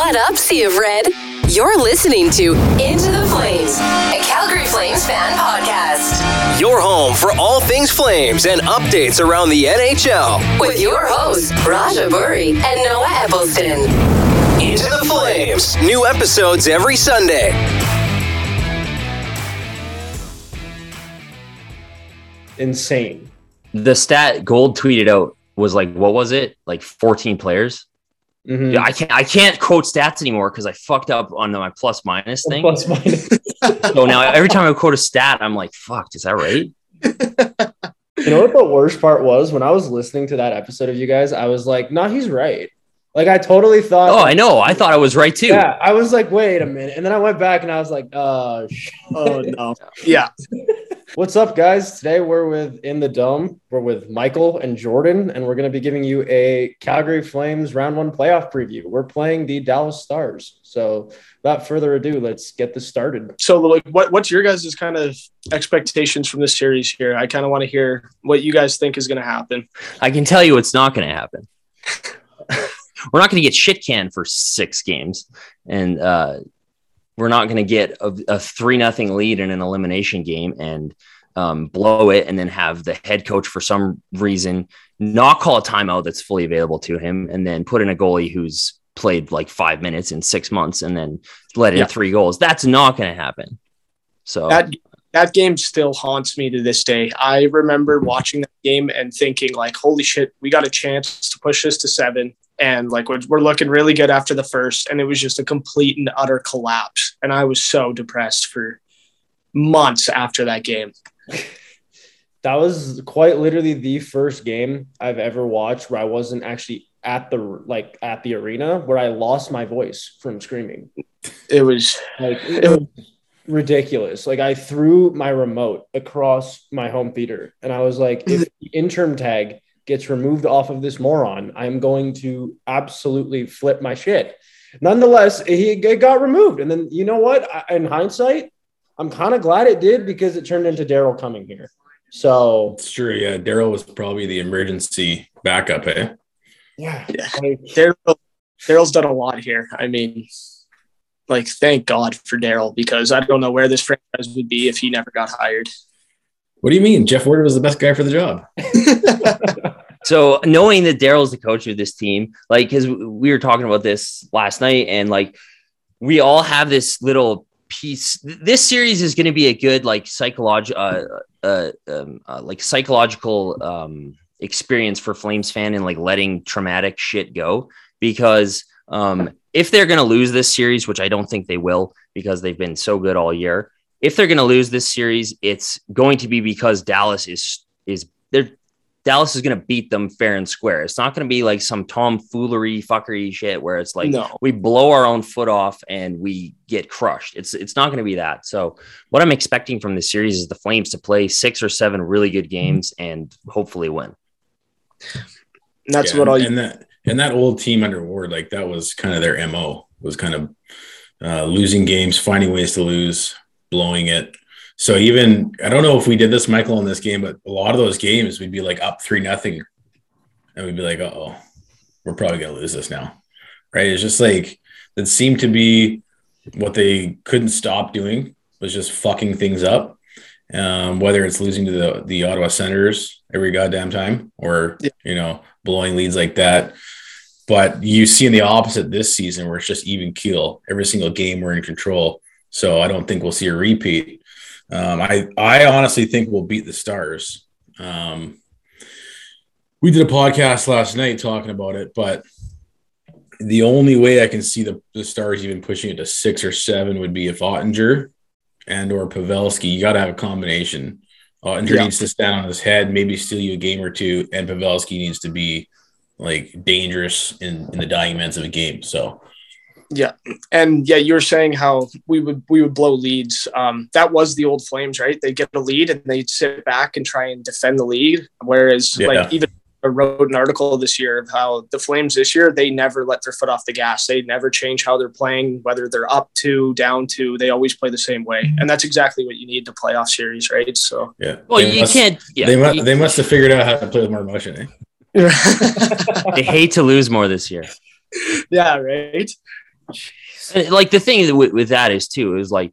What up, Sea of Red? You're listening to Into the Flames, a Calgary Flames fan podcast. Your home for all things Flames and updates around the NHL. With your hosts, Raja Boury and Noah Eppleston. Into the Flames. New episodes every Sunday. Insane. The stat Gold tweeted out was like, what was it? Like 14 players. Mhm. Yeah, I can't I can't quote stats anymore because I fucked up on my plus minus thing. Plus minus. So now every time I quote a stat, I'm like, fuck, is that right? You know what the worst part was? When I was listening to that episode of you guys, I was like, "No, he's right." Like I totally thought. Oh, I know. I thought I was right too. Yeah, I was like, "Wait a minute," and then I went back and I was like, "Uh, sh- Oh no. Yeah. what's up, guys? Today we're with in the dome. We're with Michael and Jordan, and we're going to be giving you a Calgary Flames round one playoff preview. We're playing the Dallas Stars. So, without further ado, let's get this started. So like what what's your guys' kind of expectations from this series here? I kind of want to hear what you guys think is going to happen. I can tell you it's not going to happen. we're not going to get shit canned for six games, and uh, we're not going to get a, a three nothing lead in an elimination game and um, blow it, and then have the head coach for some reason not call a timeout that's fully available to him, and then put in a goalie who's played like five minutes in six months, and then let in Yeah. three goals. That's not going to happen. So That that game still haunts me to this day. I remember watching that game and thinking like, "Holy shit, we got a chance to push this to 7." And like we're, looking really good after the first and it was just a complete and utter collapse and I was so depressed for months after that game. That was quite literally the first game I've ever watched where I wasn't actually at the like at the arena where I lost my voice from screaming. It was Like it was ridiculous. Like I threw my remote across my home theater and I was like, if the interim tag gets removed off of this moron, I'm going to absolutely flip my shit. Nonetheless, he it got removed. And then you know what? I, in hindsight, I'm kind of glad it did because it turned into Daryl coming here. So It's true. Yeah, Daryl was probably the emergency backup. Eh? yeah, Yeah. like, Daryl Daryl's done a lot here. I mean, like thank God for Daryl because I don't know where this franchise would be if he never got hired. What do you mean? Geoff Ward was the best guy for the job. So knowing that Daryl's the coach of this team, like, because we were talking about this last night, and like, we all have this little piece. This series is going to be a good like psychological, uh, uh, um, uh, like psychological um, experience for Flames fan and like letting traumatic shit go because um, if they're going to lose this series, which I don't think they will because they've been so good all year. If they're going to lose this series, it's going to be because Dallas is is they're Dallas is going to beat them fair and square. It's not going to be like some tomfoolery, fuckery shit where it's like No. we blow our own foot off and we get crushed. It's it's not going to be that. So what I'm expecting from this series is the Flames to play six or seven really good games and hopefully win. And that's Yeah, what all and, you and that and that old team under Ward, like that was kind of their mo. Was kind of uh, losing games, finding ways to lose, blowing it. So even I don't know if we did this, Michael, in this game, but a lot of those games we'd be like up three nothing, and we'd be like, oh, we're probably gonna lose this now, right? It's just like that seemed to be what they couldn't stop doing was just fucking things up. Um, whether it's losing to the the Ottawa Senators every goddamn time, or Yeah. you know blowing leads like that. But you see in the opposite this season where it's just even keel. Every single game we're in control. So I don't think we'll see a repeat. Um, I I honestly think we'll beat the Stars. Um, we did a podcast last night talking about it, but the only way I can see the, the Stars even pushing it to six or seven would be if Oettinger and or Pavelski. You got to have a combination. Oettinger Yeah. needs to stand on his head, maybe steal you a game or two, and Pavelski needs to be like dangerous in, in the dying minutes of a game. So Yeah, and yeah, you were saying how we would we would blow leads. Um, that was the old Flames, right? They get a lead and they'd sit back and try and defend the lead. Whereas, Yeah. like even I wrote an article this year of how the Flames this year they never let their foot off the gas. They never change how they're playing, whether they're up to, down to. They always play the same way, and that's exactly what you need to playoff series, right? So yeah, Well, They you must- can't. Yeah, they, must, they must have figured out how to play with more emotion. Eh? they hate to lose more this year. yeah, right. Like the thing with, with that is too is like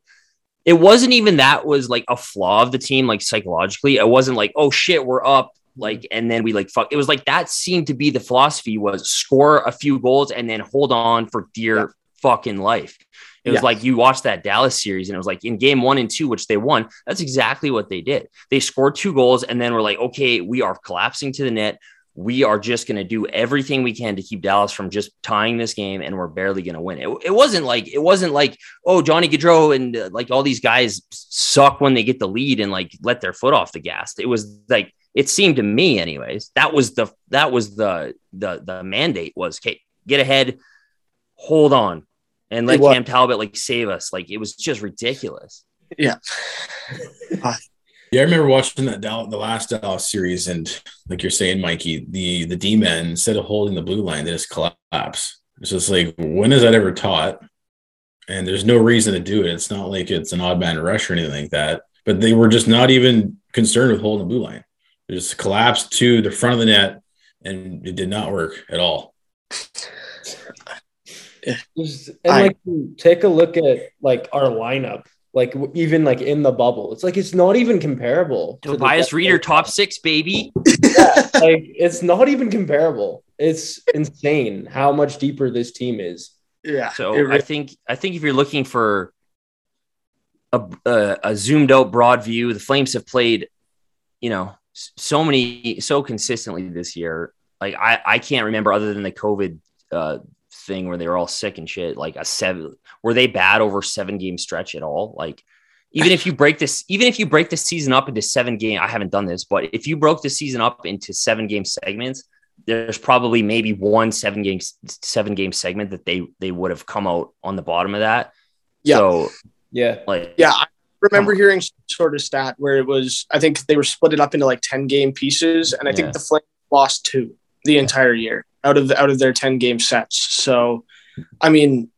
it wasn't even that was like a flaw of the team like psychologically it wasn't like oh shit we're up like and then we like fuck it was like that seemed to be the philosophy was score a few goals and then hold on for dear Yeah. fucking life it was Yeah. like you watched that Dallas series and it was like in game one and two, which they won. That's exactly what they did. They scored two goals and then we're like, okay, we are collapsing to the net. We are just going to do everything we can to keep Dallas from just tying this game and we're barely going to win. It, it wasn't like, it wasn't like, oh, Johnny Gaudreau and uh, like all these guys suck when they get the lead and like let their foot off the gas. It was like, it seemed to me anyways, that was the, that was the, the, the mandate was, okay, get ahead, hold on and let Cam Talbot like save us. Like it was just ridiculous. Yeah, I remember watching that Dallas, the last Dallas series, and like you're saying, Mikey, the the D men instead of holding the blue line, they just collapse. It's just like when is that ever taught? And there's no reason to do it. It's not like it's an odd man rush or anything like that. But they were just not even concerned with holding the blue line. They just collapsed to the front of the net, and it did not work at all. Just- and I- like take a look at like our lineup, like even like in the bubble. It's like it's not even comparable. to the Tobias best Rieder top six, baby. Yeah, like it's not even comparable. It's insane how much deeper this team is. Yeah. So it I think I think if you're looking for a, a, a zoomed out broad view, the Flames have played, you know, so many so consistently this year. Like I I can't remember other than the COVID uh, thing where they were all sick and shit. Like a seven, were they bad over seven game stretch at all? Like even if you break this, even if you break the season up into seven game, I haven't done this, but if you broke the season up into seven game segments, there's probably maybe one seven game seven game segment that they they would have come out on the bottom of that. Yeah. So Yeah. like yeah, I remember hearing sort of stat where it was, I think they were split it up into like 10 game pieces. And I Yeah. think the Flames lost two the entire year out of the, out of their 10 game sets. So, I mean,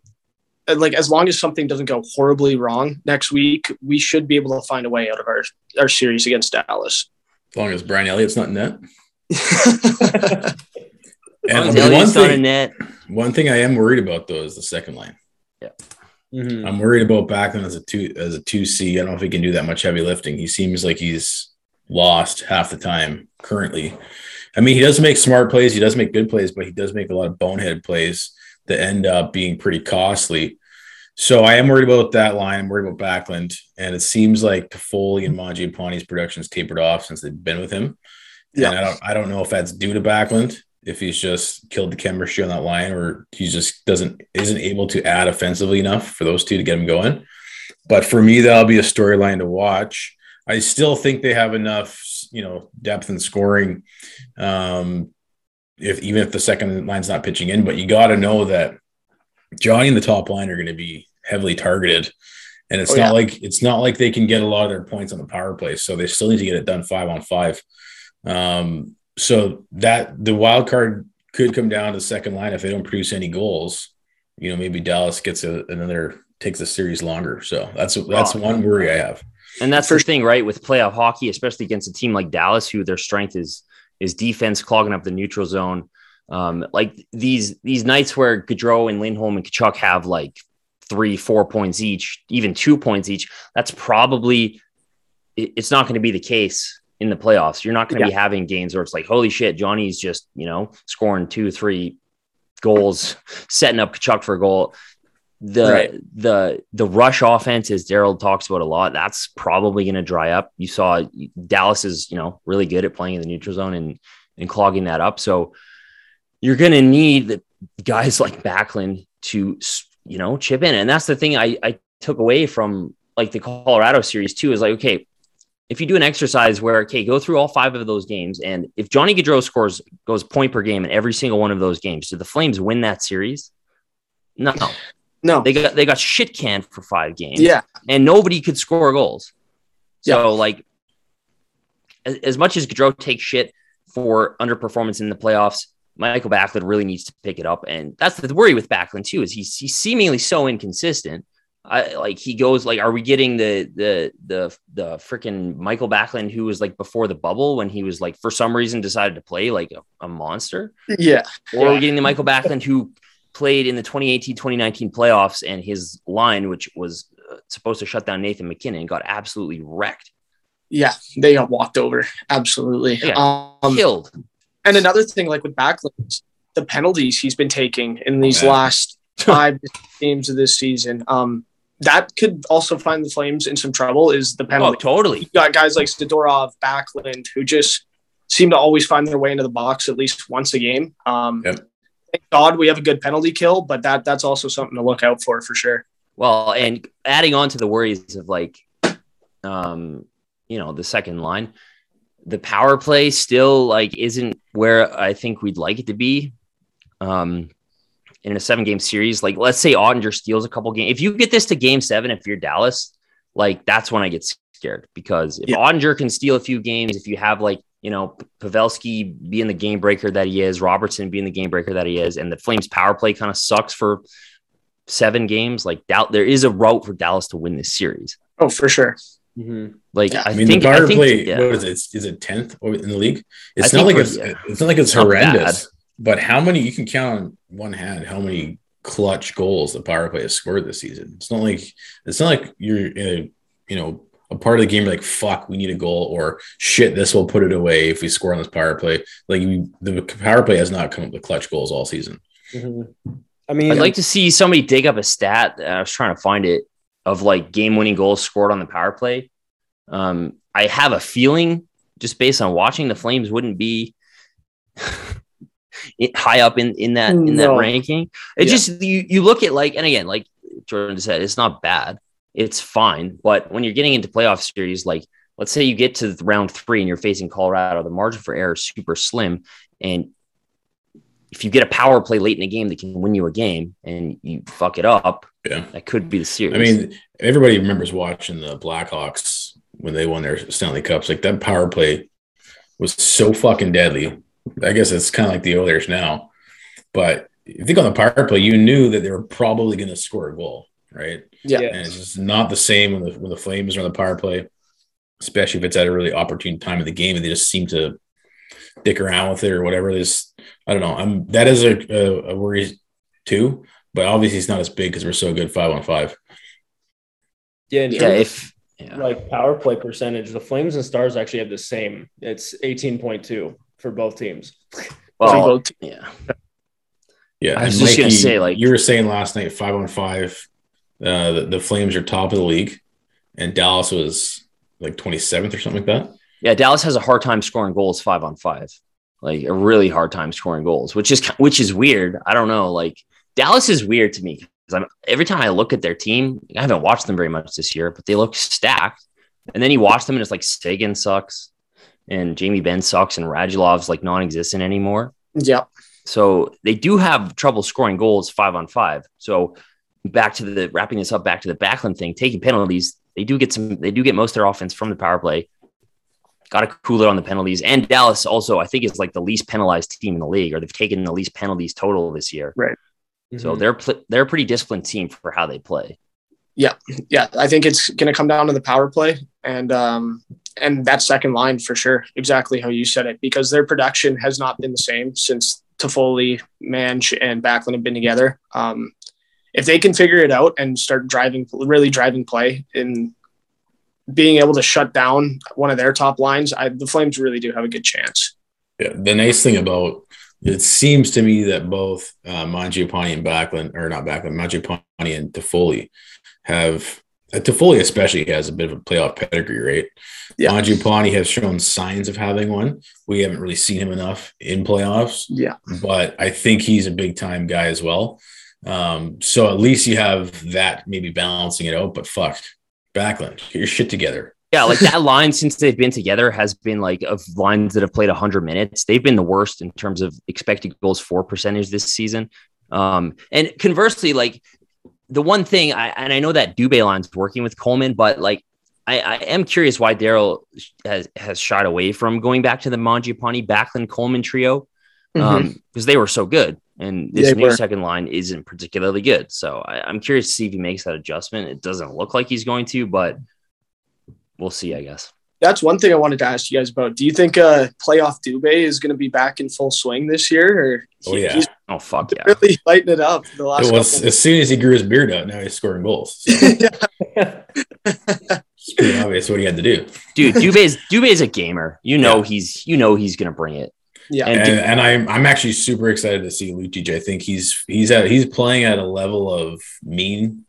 like as long as something doesn't go horribly wrong next week, we should be able to find a way out of our, our series against Dallas. As long as Brian Elliott's not in net. as long And as the one Elliott's not in thing, net, one thing I am worried about though is the second line. Mhm. I'm worried about Backlund as a two as a two C. I don't know if he can do that much heavy lifting. He seems like he's lost half the time currently. I mean, he does make smart plays, he does make good plays, but he does make a lot of bonehead plays that end up being pretty costly. So I am worried about that line. I'm worried about Backlund, and it seems like Toffoli and Mangiapane's production's tapered off since they've been with him. Yeah. And I don't I don't know if that's due to Backlund, if he's just killed the chemistry on that line, or he just doesn't isn't able to add offensively enough for those two to get him going. But for me, that'll be a storyline to watch. I still think they have enough, you know, depth and scoring. Um, if even if the second line's not pitching in, but you got to know that Johnny and the top line are going to be heavily targeted, and it's Oh, not yeah. like it's not like they can get a lot of their points on the power play. So they still need to get it done five on five. Um, so that the wild card could come down to the second line if they don't produce any goals. You know, maybe Dallas gets a, another takes the series longer. So that's that's Oh. one worry I have. and that's For the thing, right? With playoff hockey, especially against a team like Dallas, who their strength is is defense, clogging up the neutral zone. Um, like these these nights where Gaudreau and Lindholm and Tkachuk have like three, four points each, even two points each. That's probably it's not going to be the case in the playoffs. You're not going to be having games where it's like, holy shit, Johnny's just you know scoring two, three goals, setting up Tkachuk for a goal. The Right. the the rush offense, as Daryl talks about a lot, that's probably going to dry up. You saw Dallas is you know really good at playing in the neutral zone and and clogging that up. So you're going to need the guys like Backlund to you know chip in, and that's the thing I I took away from like the Colorado series too is like okay. If you do an exercise where, okay, go through all five of those games, and if Johnny Gaudreau scores goes point per game in every single one of those games, do the Flames win that series? No, no. they got they got shit canned for five games Yeah. and nobody could score goals. Yeah. So like as, as much as Gaudreau takes shit for underperformance in the playoffs, Michael Backlund really needs to pick it up. And that's the worry with Backlund too, is he's he's seemingly so inconsistent. I like he goes like, are we getting the the the the freaking Michael Backlund who was like before the bubble when he was like for some reason decided to play like a, a monster? Yeah. Or are we Yeah. getting the Michael Backlund who played in the 2018-2019 playoffs, and his line, which was uh, supposed to shut down Nathan MacKinnon, got absolutely wrecked, Yeah, they got walked over. Absolutely. Yeah. Um, killed. and another thing, like with Backlund, the penalties he's been taking in these man. last five games of this season, um, that could also find the Flames in some trouble. Is the penalty. Oh, penalty? totally. you got guys like Zadorov, Backlund, who just seem to always find their way into the box at least once a game. Um, Yep. Thank God we have a good penalty kill, but that that's also something to look out for for sure. Well, and adding on to the worries of like, um, you know, the second line, the power play still like isn't where I think we'd like it to be. Um, in a seven game series, like let's say Oettinger steals a couple games. If you get this to game seven, if you're Dallas, like that's when I get scared because if Yeah. Oettinger can steal a few games, if you have like, you know, Pavelski being the game breaker that he is, Robertson being the game breaker that he is, and the Flames power play kind of sucks for seven games, like doubt there is a route for Dallas to win this series. Oh, for sure. Mhm. Like Yeah, I, I mean, think, the power I think, play. yeah. What is it? Is it tenth in the league? It's I not like it's. yeah. It's not like it's, It's horrendous. But how many you can count on one hand? How many clutch goals the power play has scored this season? It's not like it's not like you're in a, you know a part of the game. Like fuck, we need a goal, or shit, this will put it away if we score on this power play. Like you, the power play has not come up with clutch goals all season. Mhm. I mean, I'd like to see somebody dig up a stat. I was trying to find it of like game winning goals scored on the power play. Um, I have a feeling just based on watching the Flames wouldn't be high up in, in that in that No. ranking. It Yeah. just you you look at like and again like Jordan said, it's not bad, it's fine. But when you're getting into playoff series, like let's say you get to round three and you're facing Colorado, the margin for error is super slim, and if you get a power play late in the game that can win you a game and you fuck it up, Yeah. that could be the series. I mean, everybody remembers watching the Blackhawks when they won their Stanley Cups. Like that power play was so fucking deadly. I guess it's kind of like the Oilers now. But you think on the power play, you knew that they were probably going to score a goal, right? Yeah. Yeah. And it's just not the same when the when the Flames are on the power play, especially if it's at a really opportune time of the game and they just seem to dick around with it or whatever. This I don't know. I'm that is a, a, a worry too, but obviously it's not as big because we're so good five on five. yeah, in yeah, if yeah. like power play percentage, the Flames and Stars actually have the same. It's 18.2 for both teams. well, both- yeah, Yeah, I was and just gonna say, like- you were saying last night, five on five, uh, the, the Flames are top of the league, and Dallas was like twenty seventh or something like that. yeah, Dallas has a hard time scoring goals five on five, like a really hard time scoring goals, which is which is weird. I don't know, like Dallas is weird to me because I'm every time I look at their team, I haven't watched them very much this year, but they look stacked. And then you watch them and it's like Seguin sucks, and Jamie Benn sucks, and Radulov's like non-existent anymore. Yeah. So they do have trouble scoring goals five on five. So back to the wrapping this up, back to the Backlund thing, taking penalties. They do get some. They do get most of their offense from the power play. Got to cool it on the penalties. And Dallas also, I think, is like the least penalized team in the league, or they've taken the least penalties total this year. Right. So Mhm. they're pl- they're a pretty disciplined team for how they play. Yeah, yeah, I think it's going to come down to the power play and um, and that second line for sure. Exactly how you said it, because their production has not been the same since Toffoli, Manch, and Backlund have been together. Um, if they can figure it out and start driving, really driving play and being able to shut down one of their top lines, I, the Flames really do have a good chance. Yeah, the nice thing about it seems to me that both uh, Mangiapane and Backlund, or not Backlund, Mangiapane and Toffoli have. Uh, Toffoli especially has a bit of a playoff pedigree, right? Yeah. Mangiapane has shown signs of having one. We haven't really seen him enough in playoffs. Yeah, but I think he's a big time guy as well. Um, so at least you have that maybe balancing it out. But fuck, Backlund, get your shit together. Yeah, like that line since they've been together has been like of lines that have played 100 minutes. They've been the worst in terms of expected goals for percentage this season. Um, and conversely, like the one thing, I, and I know that Dubé line's working with Coleman, but like I, I am curious why Daryl has has shied away from going back to the Mangiapane Backlund Coleman trio um, because they were so good, and this They new second line isn't particularly good. So I, I'm curious to see if he makes that adjustment. It doesn't look like he's going to, but we'll see, I guess. that's one thing I wanted to ask you guys about. Do you think uh, playoff Dubé is going to be back in full swing this year, or Oh, yeah. he's Oh fuck yeah. Really lighten it up the last It was as soon as he grew his beard out, now he's scoring goals. So it's pretty obvious what he had to do. Dude, Dubé's Dubé's a gamer. You know Yeah. he's you know he's gonna bring it. Yeah. And And, and I'm I'm actually super excited to see Lucic. I think he's he's at he's playing at a level of mean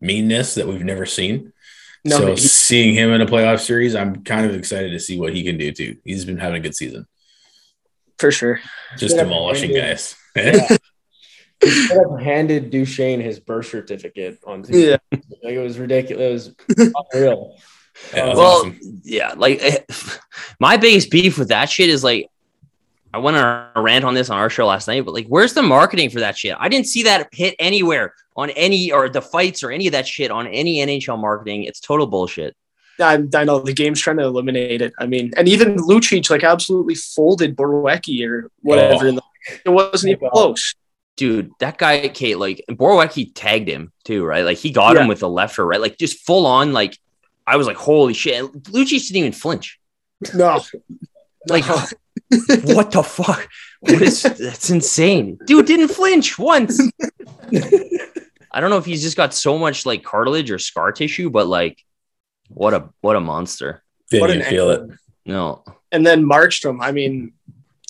meanness that we've never seen. No, so he- seeing him in a playoff series, I'm kind of excited to see what he can do too. He's been having a good season, for sure. just Yeah, demolishing guys. Yeah. He handed Duchene his birth certificate on Tuesday. Yeah. Like it was ridiculous. It was unreal. Yeah, well, awesome. yeah, like my biggest beef with that shit is like I went on a rant on this on our show last night, but like, where's the marketing for that shit? I didn't see that hit anywhere on any or the fights or any of that shit on any NHL marketing. It's total bullshit. I, I know the game's trying to eliminate it. I mean, and even Lucic like absolutely folded Borowiecki or whatever. Oh. it wasn't even oh, close. Dude, that guy, Kate, like Borowiecki tagged him too, right? Like he got Yeah. him with the left or right, like just full on. Like I was like, holy shit! And Lucic didn't even flinch. No, Like, No. what the fuck? What is that's insane? Dude didn't flinch once. I don't know if he's just got so much like cartilage or scar tissue, but like, what a what a monster. Didn't what an feel it. No, And then Markstrom. I mean,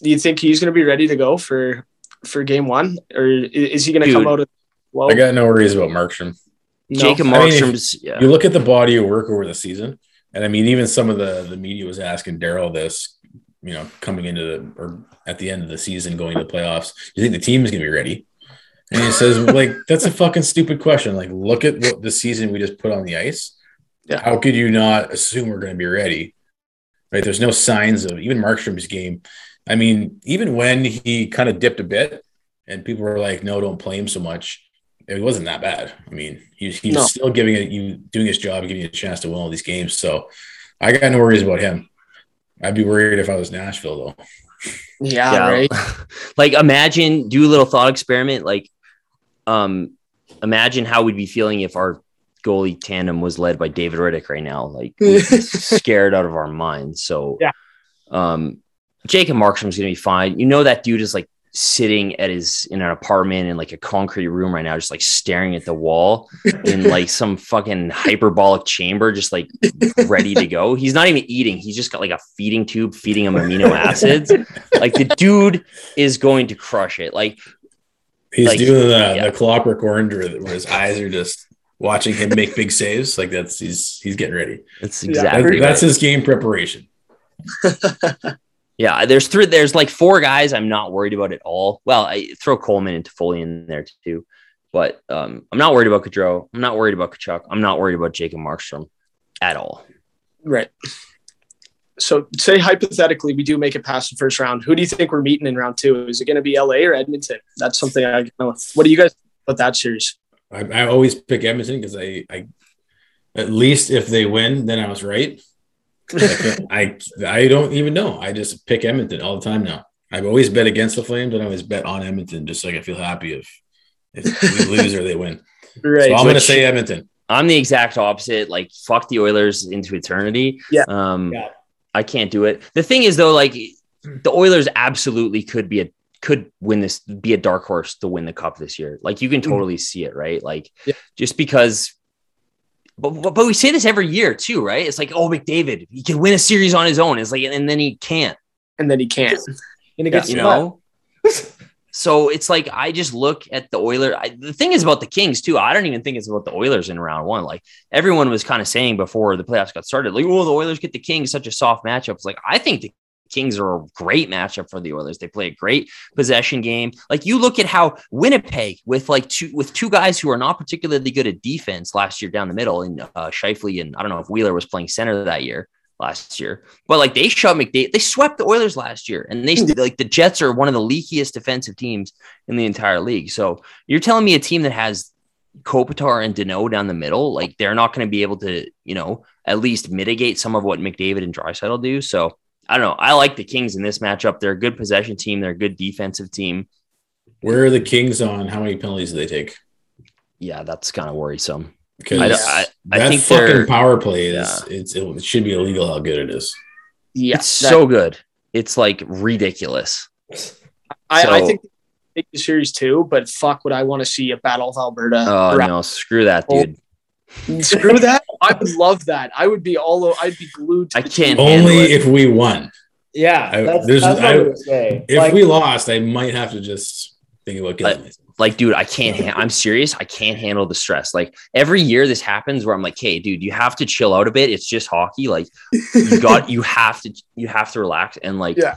do you think he's going to be ready to go for for game one, or is he going to come out of? Well, I got no worries about Markstrom. no. Jacob I mean, yeah. You look at the body of work over the season, and I mean, even some of the the media was asking Daryl this, you know, coming into the or at the end of the season, going to the playoffs. Do you think the team is going to be ready? And he says, like, that's a fucking stupid question. Like, look at what the season we just put on the ice. Yeah. How could you not assume we're going to be ready? Right? There's no signs of even Markstrom's game. I mean, even when he kind of dipped a bit, and people were like, "No, don't play him so much." It wasn't that bad. I mean, he, he was No. still giving it, you doing his job, giving you a chance to win all these games. So, I got no worries about him. I'd be worried if I was Nashville, though. yeah, right. like imagine do a little thought experiment like um imagine how we'd be feeling if our goalie tandem was led by David Rittich right now like scared out of our minds so Yeah. um jacob markstrom's gonna be fine you know that dude is like sitting at his in an apartment in like a concrete room right now just like staring at the wall in like some fucking hyperbolic chamber just like ready to go he's not even eating he's just got like a feeding tube feeding him amino acids like the dude is going to crush it. Like He's Like, doing the, yeah. the clockwork orange where, where his eyes are just watching him make big saves. Like that's he's he's getting ready. that's Yeah, exactly That- right. that's his game preparation. yeah. There's three. There's like four guys I'm not worried about at all. Well, I throw Coleman and Toffoli in there too, but um, I'm not worried about Gaudreau. I'm not worried about Tkachuk. I'm not worried about Jacob Markstrom at all. Right. So, say hypothetically, we do make it past the first round. Who do you think we're meeting in round two? Is it going to be LA or Edmonton? That's something I know. What do you guys think about that series? I, I always pick Edmonton because I, I at least if they win, then I was right. I, I I don't even know. I just pick Edmonton all the time now. I've always bet against the Flames and I always bet on Edmonton just so I can feel happy if if we lose or they win. Right. So I'm going to say Edmonton. I'm the exact opposite. Like fuck the Oilers into eternity. Yeah. Um, Yeah. I can't do it. The thing is though, like the Oilers absolutely could be a could win this, be a dark horse to win the cup this year. Like you can totally see it, right? Like Yeah. just because. But, but, but we say this every year too, right? It's like, oh, McDavid, he can win a series on his own. It's like, and then he can't, and then he can't. And it Yeah. you know. so it's like I just look at the Oilers. I, the thing is about the Kings too. I don't even think it's about the Oilers in round one. Like everyone was kind of saying before the playoffs got started, like, oh, the Oilers get the Kings, such a soft matchup. It's like I think the Kings are a great matchup for the Oilers. They play a great possession game. Like you look at how Winnipeg with like two with two guys who are not particularly good at defense last year down the middle, and uh, Scheifele and I don't know if Wheeler was playing center that year last year, but like they shut McDavid, they swept the Oilers last year, and they like the Jets are one of the leakiest defensive teams in the entire league. So you're telling me a team that has Kopitar and Danault down the middle, like they're not going to be able to, you know, at least mitigate some of what McDavid and Draisaitl do. So I don't know. I like the Kings in this matchup. They're a good possession team. They're a good defensive team. Where are the Kings on how many penalties do they take? Yeah, that's kind of worrisome. Because I, I, I that think fucking power play is Yeah. it's it should be illegal how good it is. Yeah, it's that- so good. It's like ridiculous. I, I think take the series too, but fuck, would I want to see a Battle of Alberta? Oh Ra- no, screw that, dude. Screw that! I would love that. I would be all. I'd be glued. To I can't Only it. if we won. Yeah, I- that's, there's- that's what I, I- was gonna say. If Like, we lost, I might have to just think about killing Like- myself. like dude i can't ha- i'm serious i can't handle the stress like every year this happens where i'm like hey dude you have to chill out a bit it's just hockey like you got you have to you have to relax and like Yeah.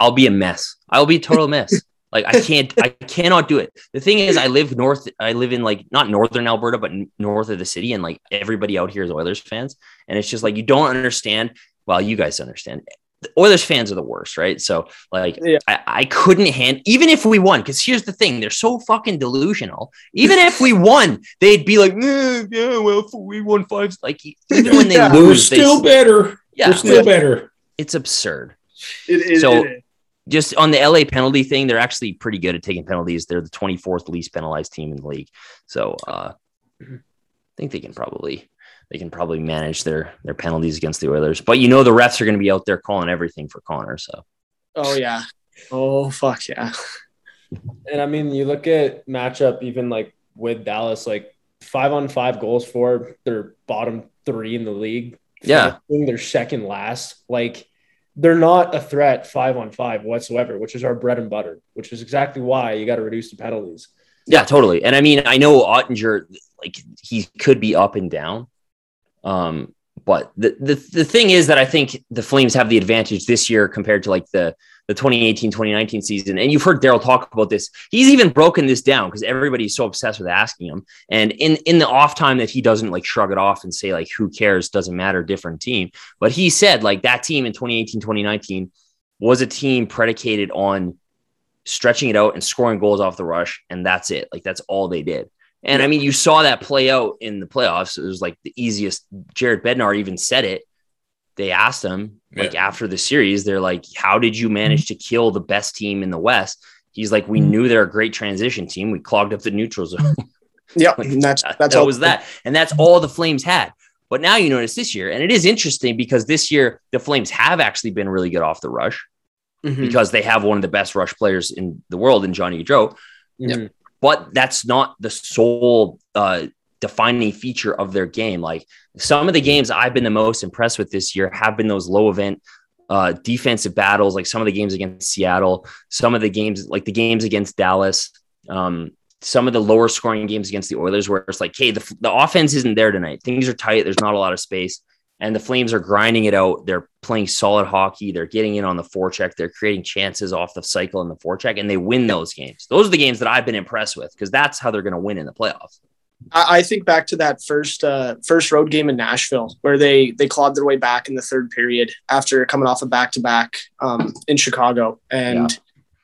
i'll be a mess i'll be a total mess like i can't i cannot do it the thing is i live north i live in like not northern alberta but north of the city and like everybody out here is oilers fans and it's just like you don't understand well you guys understand the Oilers fans are the worst, right? So, like, Yeah. I, I couldn't hand even if we won, because here's the thing: they're so fucking delusional. Even if we won, they'd be like, "Eh, "Yeah, well, if we won five. Like, even when they Yeah. We're lose, they, still better. yeah, We're still better. it's absurd. It, it, So- it is. Just on the LA penalty thing, they're actually pretty good at taking penalties. They're the 24th least penalized team in the league. So, uh, I think they can probably they can probably manage their their penalties against the Oilers. But you know, the refs are going to be out there calling everything for Connor. So. Oh yeah. Oh fuck yeah. And I mean, you look at matchup even like with Dallas, like five on five goals for their bottom three in the league. Yeah. Finishing They're second last. Like they're not a threat five on five whatsoever, which is our bread and butter, which is exactly why you got to reduce the penalties. Yeah, totally. And I mean, I know Oettinger, like he could be up and down. Um, but the, the the thing is that I think the Flames have the advantage this year compared to like the the 2018 2019 season. And you've heard Daryl talk about this. He's even broken this down because everybody's so obsessed with asking him. And in in the off time that he doesn't like shrug it off and say like who cares, doesn't matter, different team. But he said like that team in 2018 2019 was a team predicated on stretching it out and scoring goals off the rush, and that's it. Like that's all they did. And I mean, you saw that play out in the playoffs. It was like the easiest. Jared Bednar even said it. They asked him like after the series, they're like, "How did you manage to kill the best team in the West?" He's like, "We knew they're a great transition team. We clogged up the neutral zone. Yeah, Like, and that's that, that's that all was that, and that's all the Flames had." But now you notice this year, and it is interesting because this year the Flames have actually been really good off the rush Mhm. because they have one of the best rush players in the world in Johnny Gaudreau Mhm. but that's not the sole uh, defining feature of their game. Like some of the games I've been the most impressed with this year have been those low event uh, defensive battles, like some of the games against Seattle, some of the games like the games against Dallas, um, some of the lower scoring games against the Oilers, where it's like, hey, the, the offense isn't there tonight. Things are tight. There's not a lot of space. And the Flames are grinding it out. They're playing solid hockey. They're getting in on the forecheck. They're creating chances off the cycle in the forecheck, and they win those games. Those are the games that I've been impressed with because that's how they're going to win in the playoffs. I, I think back to that first uh, first road game in Nashville where they they clawed their way back in the third period after coming off a back to back in Chicago, and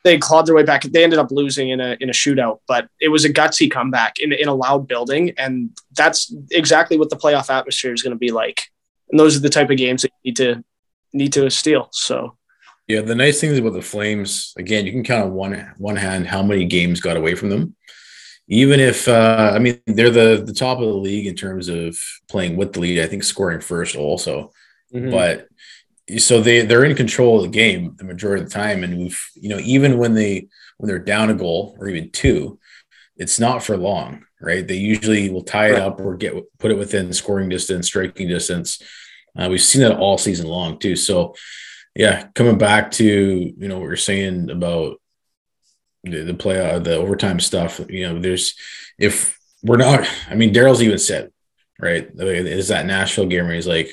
they clawed their way back. They ended up losing in a in a shootout, but it was a gutsy comeback in in a loud building, and that's exactly what the playoff atmosphere is going to be like. And those are the type of games that you need to need to steal. So Yeah, the nice thing is about the Flames, again, you can count on one one hand how many games got away from them. Even if uh, I mean they're the the top of the league in terms of playing with the lead, I think scoring first also. Mhm. But so they they're in control of the game the majority of the time, and we've you know even when they when they're down a goal or even two, it's not for long, right? They usually will tie it Right. up or get put it within scoring distance, striking distance. Uh, we've seen that all season long too. So yeah, coming back to you know what you're saying about the, the play uh, the overtime stuff. You know, there's if we're not. I mean, Daryl's even said right is that Nashville game where he's like,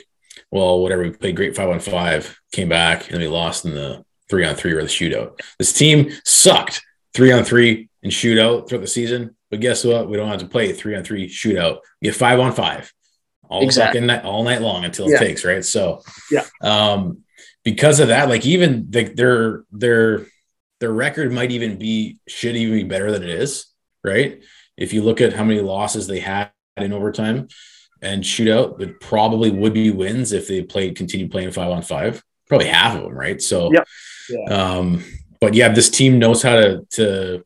well, whatever. We played great five on five, came back, and we lost in the three on three or the shootout. This team sucked three on three and shootout throughout the season. But guess what? We don't have to play three on three shootout. We get five on five all Exactly. night, all night long until it takes right. So Yeah. um, because of that, like even the, their their their record might even be should even be better than it is, right? If you look at how many losses they had in overtime and shootout, it probably would be wins if they played continued playing five on five. Probably half of them, right? So, Yep. um, but yeah, this team knows how to to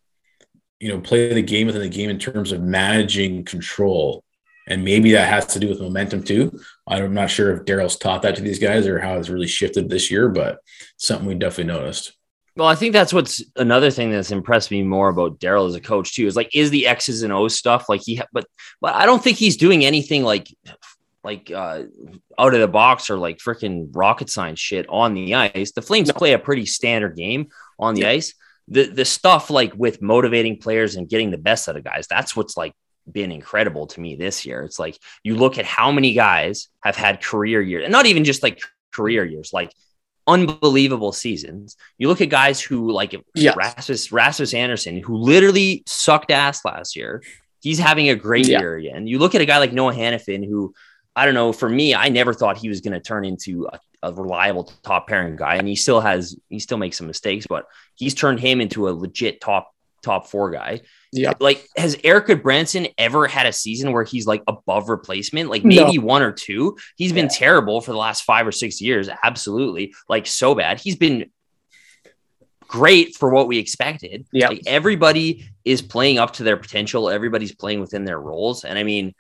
you know play the game within the game in terms of managing control, and maybe that has to do with momentum too. I'm not sure if Daryl's taught that to these guys or how it's really shifted this year, but something we definitely noticed. Well, I think that's what's another thing that's impressed me more about Daryl as a coach too is like is the X's and O's stuff like he but but I don't think he's doing anything like like uh out of the box or like freaking rocket science shit on the ice. The Flames No. play a pretty standard game on the Yeah. ice. The the stuff like with motivating players and getting the best out of guys, that's what's like been incredible to me this year. It's like you look at how many guys have had career years, and not even just like career years, like unbelievable seasons. You look at guys who like Yeah. Rasmus Rasmus Andersson, who literally sucked ass last year. He's having a great Yeah. year again. You look at a guy like Noah Hanifin, who I don't know. For me, I never thought he was going to turn into a, a reliable top pairing guy, and he still has. He still makes some mistakes, but he's turned him into a legit top top four guy. Yeah. Like, has Erik Gudbranson ever had a season where he's like above replacement? Like No. maybe one or two. He's been terrible for the last five or six years. Absolutely, like so bad. He's been great for what we expected. Yeah. Like everybody is playing up to their potential. Everybody's playing within their roles. And I mean,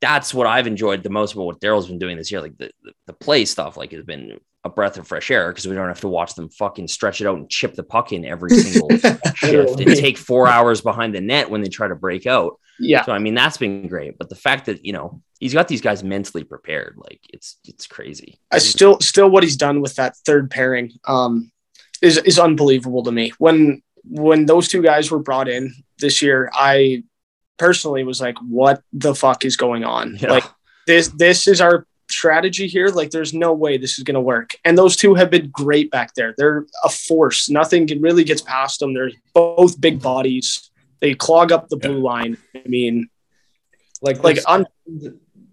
that's what I've enjoyed the most about what Daryl's been doing this year. Like the, the, the play stuff, like has been a breath of fresh air because we don't have to watch them fucking stretch it out and chip the puck in every single shift and take four hours behind the net when they try to break out. Yeah. So I mean, that's been great. But the fact that you know he's got these guys mentally prepared, like it's it's crazy. I still still what he's done with that third pairing um is is unbelievable to me. When when those two guys were brought in this year, I personally was like, what the fuck is going on? Yeah. Like this this is our strategy here. Like there's no way this is gonna work. And those two have been great back there. They're a force. Nothing can- really gets past them. They're both big bodies. They clog up the blue line. I mean, Like like this- on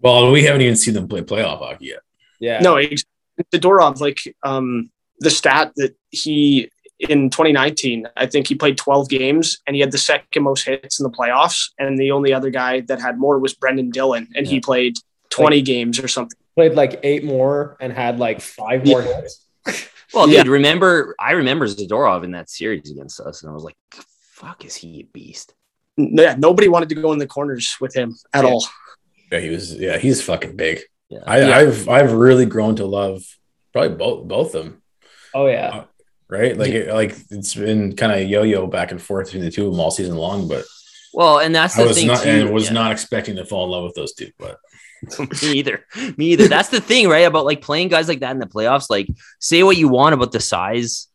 Well, we haven't even seen them play playoff hockey yet. yeah. No, ex- Zadorov, like um, the stat that he in 2019, I think he played 12 games and he had the second most hits in the playoffs. And the only other guy that had more was Brendan Dillon, and he played 20 games or something. Played like eight more and had like five more hits. Well, Yeah. dude, remember I remember Zadorov in that series against us, and I was like, "Fuck, is he a beast?" Yeah, nobody wanted to go in the corners with him at Yeah. all. Yeah, he was. Yeah, he's fucking big. Yeah. I, Yeah. I've I've really grown to love probably both both of them. Oh yeah. Uh, right, like it, like it's been kind of yo-yo back and forth between the two of them all season long, but Well, and that's I the was thing not too. and was yeah. not expecting to fall in love with those two. But me either. Me either. That's the thing, right? About like playing guys like that in the playoffs. Like, say what you want about the size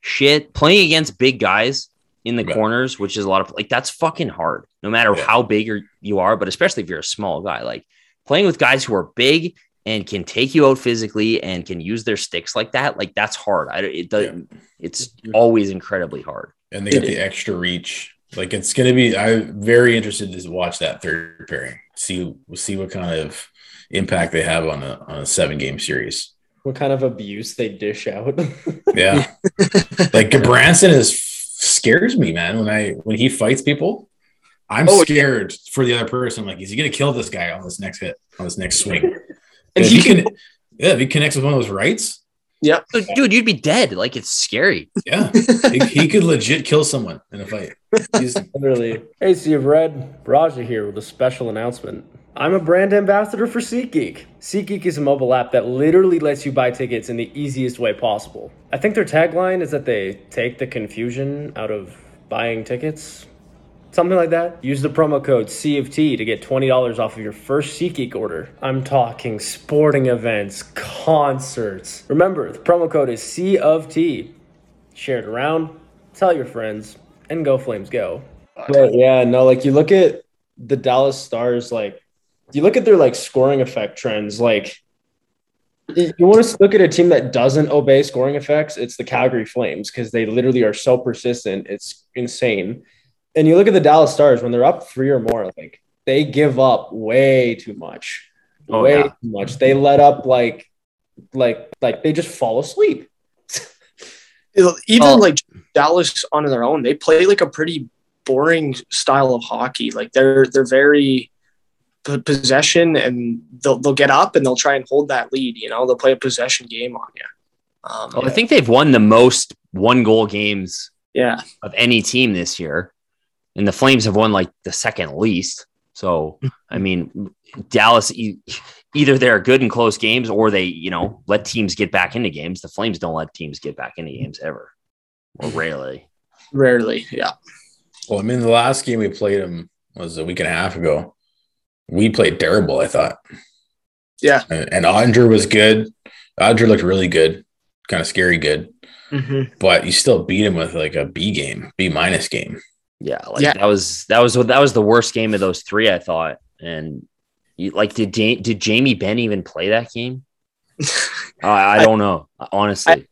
shit. Playing against big guys in the Yeah. corners, which is a lot of like that's fucking hard. No matter Yeah. how big you are, but especially if you're a small guy, like playing with guys who are big and can take you out physically and can use their sticks like that. Like that's hard. I, it does. It's always incredibly hard. and they get the extra reach. Like it's gonna be. I'm very interested to watch that third pairing. See see what kind of impact they have on a on a seven game series. What kind of abuse they dish out. Yeah, like Gudbranson is scares me, man. When I when he fights people, I'm Oh, yeah. scared for the other person. Like, is he gonna kill this guy on this next hit on this next swing? And if he he can, can, yeah, if he connects with one of those rights, Yeah, dude, you'd be dead. Like it's scary. yeah, he, he could legit kill someone in a fight. He's, Literally. Hey, you've read Raja here with a special announcement. I'm a brand ambassador for SeatGeek. SeatGeek is a mobile app that literally lets you buy tickets in the easiest way possible. I think their tagline is that they take the confusion out of buying tickets. Something like that. Use the promo code CFT to get $20 off of your first SeatGeek order. I'm talking sporting events, concerts. Remember, the promo code is C of T. Share it around, tell your friends, and go Flames go. Oh, but yeah, no, like you look at the Dallas Stars, like you look at their like scoring effect trends, like you want to look at a team that doesn't obey scoring effects, it's the Calgary Flames because they literally are so persistent. It's insane. And you look at the Dallas Stars when they're up three or more, like they give up way too much. Oh, way yeah. too much. They let up like like like they just fall asleep. Even Oh. like Dallas on their own, they play like a pretty boring style of hockey. Like they're they're very possession, and they'll they'll get up and they'll try and hold that lead. You know, they'll play a possession game on you. Um, Well, I think they've won the most one goal games yeah, of any team this year. And the Flames have won like the second least. So, I mean, Dallas e- either they're good in close games or they, you know, let teams get back into games. The Flames don't let teams get back into games ever. or rarely. Rarely, yeah. Well, I mean, the last game we played them was a week and a half ago. We played terrible, I thought. Yeah. And, and Andre was good. Andre looked really good, kind of scary good. Mm-hmm. But you still beat him with like a B game, B minus game. Yeah, like Yeah. that was that was that was the worst game of those three, I thought. And you, like, did did Jamie Benn even play that game? I, I don't know, honestly.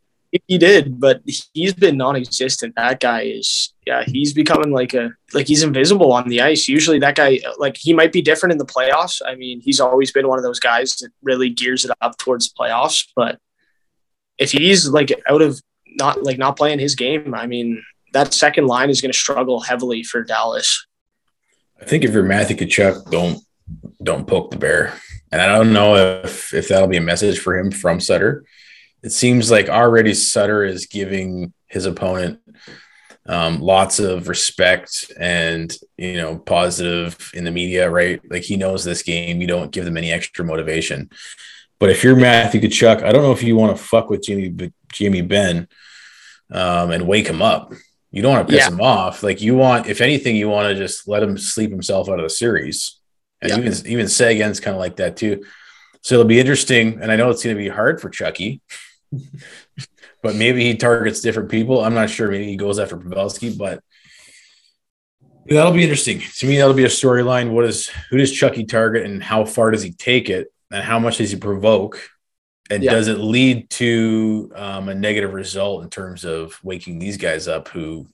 He did, but he's been non-existent. That guy is, yeah, he's becoming like a like he's invisible on the ice. Usually, that guy like he might be different in the playoffs. I mean, he's always been one of those guys that really gears it up towards the playoffs. But if he's like out of not like not playing his game, I mean, that second line is going to struggle heavily for Dallas. I think if you're Matthew Tkachuk, don't don't poke the bear. And I don't know if if that'll be a message for him from Sutter. It seems like already Sutter is giving his opponent um, lots of respect and you know positive in the media, right? Like he knows this game. You don't give them any extra motivation. But if you're Matthew Tkachuk, I don't know if you want to fuck with Jamie Jamie Benn um, and wake him up. You don't want to piss Yeah. him off. Like you want, if anything, you want to just let him sleep himself out of the series. And Yeah. even even Seguin's kind of like that too. So it'll be interesting. And I know it's going to be hard for Chucky, but maybe he targets different people. I'm not sure. Maybe he goes after Pavelski, but that'll be interesting. To me, that'll be a storyline. What is who does Chucky target and how far does he take it? And how much does he provoke? And Yeah. does it lead to um, a negative result in terms of waking these guys up who,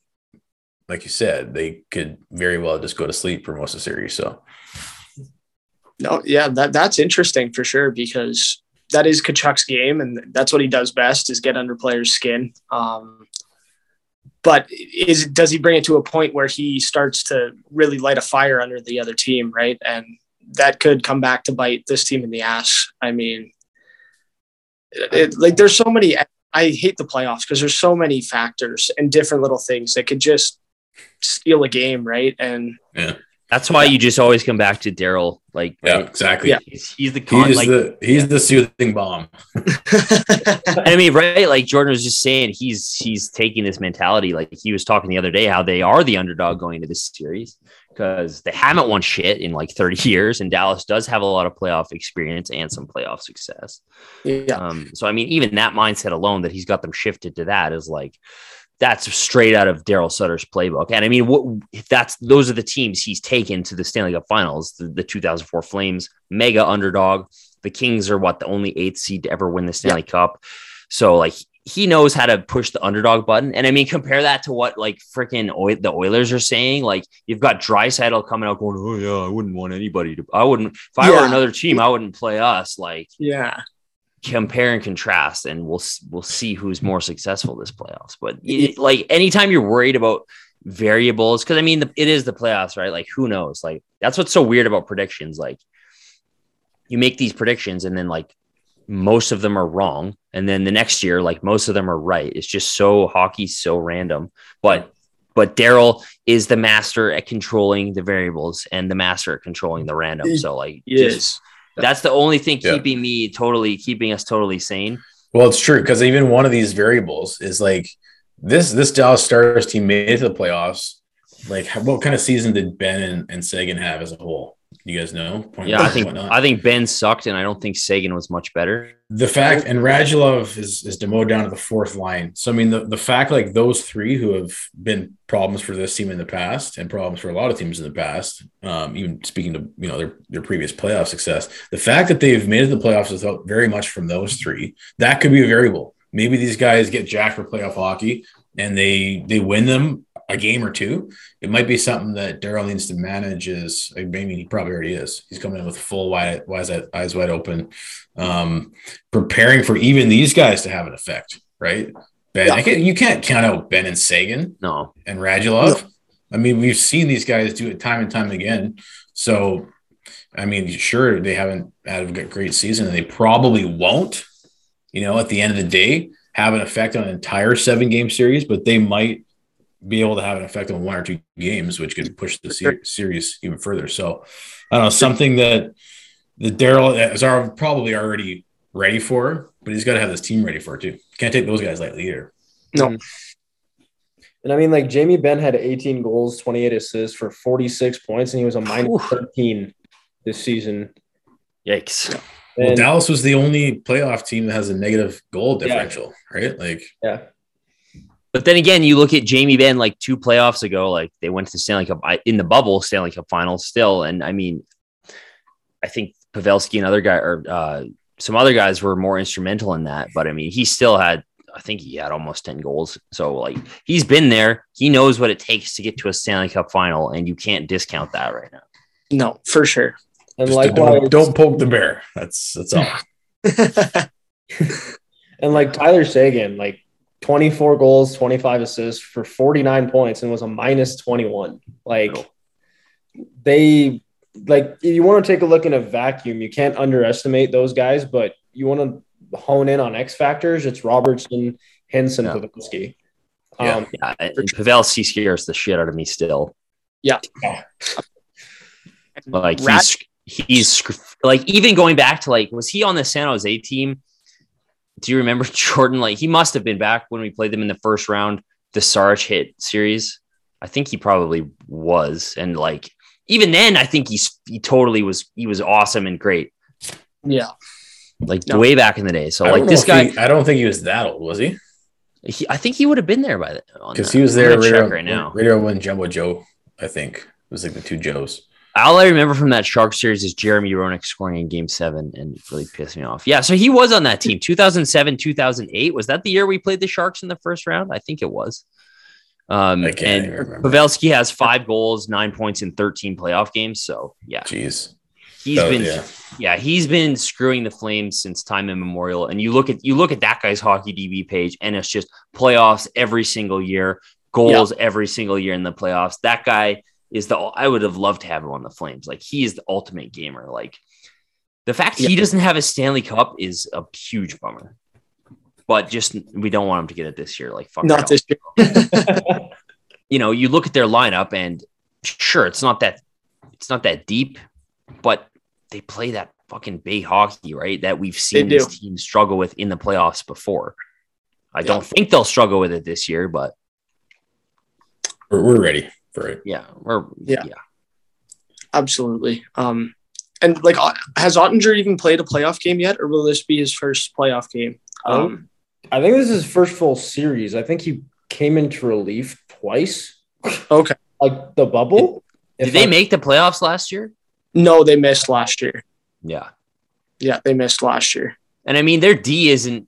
like you said, they could very well just go to sleep for most of the series. So No, yeah, that that's interesting for sure because that is Tkachuk's game, and that's what he does best is get under players' skin. Um, but is does he bring it to a point where he starts to really light a fire under the other team, right? And that could come back to bite this team in the ass. I mean, it, it- like there's so many. I hate the playoffs because there's so many factors and different little things that could just steal a game, right? And That's why you just always come back to Daryl. Like, yeah, right? exactly. Yeah. he's, he's the con. He's Like, the he's the soothing bomb. I mean, right? Like Jordan was just saying, he's he's taking this mentality. Like he was talking the other day, how they are the underdog going into this series because they haven't won shit in like 30 years, and Dallas does have a lot of playoff experience and some playoff success. yeah, Um, so I mean, even that mindset alone that he's got them shifted to that is like that's straight out of Daryl Sutter's playbook. And I mean, what if that's those are the teams he's taken to the Stanley Cup Finals, the, the 2004 Flames, mega underdog. The Kings are what the only eighth seed to ever win the Stanley Cup. So like he knows how to push the underdog button. And I mean, compare that to what like freaking Oil- the Oilers are saying. Like you've got Draisaitl coming out going, "Oh yeah, I wouldn't want anybody to. I wouldn't if I were another team, I wouldn't play us." Like yeah. compare and contrast and we'll we'll see who's more successful this playoffs but it, like anytime you're worried about variables because i mean the, it is the playoffs right like who knows like that's what's so weird about predictions like you make these predictions and then like most of them are wrong and then the next year like most of them are right it's just so hockey so random but but daryl is the master at controlling the variables and the master at controlling the random so like just- Yes. that's the only thing Yeah. keeping me totally keeping us totally sane. Well, it's true because even one of these variables is like this this Dallas Stars team made it to the playoffs. Like, what kind of season did Benn and, and Seguin have as a whole? You guys know? Point Yeah, I think. I think Benn sucked, and I don't think Seguin was much better. the fact and Radulov is is demoted down to the fourth line. So I mean the, the fact like those three who have been problems for this team in the past and problems for a lot of teams in the past, um, even speaking to you know their their previous playoff success, the fact that they've made it to the playoffs without very much from those three, that could be a variable. Maybe these guys get jacked for playoff hockey and they they win them a game or two. It might be something that Daryl needs to manage. Is I mean he probably already is. He's coming in with full wide eyes eyes wide open um, preparing for even these guys to have an effect, right? Benn, Yeah. I can't, you can't count out Benn and Seguin No, and Radulov. I mean, we've seen these guys do it time and time again. So, I mean, sure, they haven't had a great season, and they probably won't. You know, at the end of the day, have an effect on an entire seven game series, but they might be able to have an effect on one or two games, which could push the ser- series even further. So, I don't know something that the Daryl is are probably already ready for, but he's got to have this team ready for it too. Can't take those guys lightly either. No. Mm-hmm. And I mean, like Jamie Benn had 18 goals, 28 assists for 46 points, and he was a minus Ooh. 13 this season. Yikes. Well, Dallas was the only playoff team that has a negative goal Yeah. differential, right? Like, yeah. But then again, you look at Jamie Benn like two playoffs ago, like they went to the Stanley Cup I- in the bubble Stanley Cup final still. And I mean, I think Pavelski and other guy or uh, some other guys were more instrumental in that. But I mean, he still had, I think he had almost 10 goals. So like he's been there. He knows what it takes to get to a Stanley Cup final, and you can't discount that right now. No, for sure. And just likewise, don't, don't poke the bear. That's that's all. and like Tyler Seguin, like 24 goals, 25 assists for 49 points, and was a minus 21. Like they, like if you want to take a look in a vacuum, you can't underestimate those guys, but you want to hone in on X factors. It's Robertson, Hintz, Yeah. Pavelski. Yeah. Um, Yeah, Pavelski scares the shit out of me still. Yeah. Like Rat- he's he's like even going back to like was he on the San Jose team? Do you remember Jordan? Like he must have been back when we played them in the first round, the Sarich hit series. I think he probably was, and like even then, I think he's he totally was he was awesome and great, yeah. like No. way back in the day. So I like this guy, he- I don't think he was that old, was he? he, I think he would have been there by then Because he was there I'm right, gonna check around, right now. right around when Jumbo Joe, I think. It was like the two Joes. All I remember from that Shark series is Jeremy Roenick scoring in Game Seven, and it really pissed me off. Yeah, so he was on that team, 2007, 2008. Was that the year we played the Sharks in the first round? I think it was. Um, and. Pavelski has five goals, nine points in 13 playoff games. So yeah, Jeez. he's Oh, been yeah. yeah. he's been screwing the Flames since time immemorial. And you look at you look at that guy's hockey DB page, and it's just playoffs every single year, goals every single year in the playoffs. That guy is the I would have loved to have him on the Flames. Like he is the ultimate gamer. Like the fact he doesn't have a Stanley Cup is a huge bummer. But just we don't want him to get it this year. Like fuck Not it this year. you know, you look at their lineup and sure, it's not that it's not that deep, but they play that fucking bay hockey, right? That we've seen They this team struggle with in the playoffs before. I Yeah. don't think they'll struggle with it this year, but We're, we're ready for it. yeah, we're Yeah. yeah. Absolutely. Um, and like, uh, has Oettinger even played a playoff game yet, or will this be his first playoff game? Um, I think this is his first full series. I think he came into relief twice, okay. like the bubble. Did If they I- make the playoffs last year? No, they missed last year. Yeah. Yeah, they missed last year. And I mean, their D isn't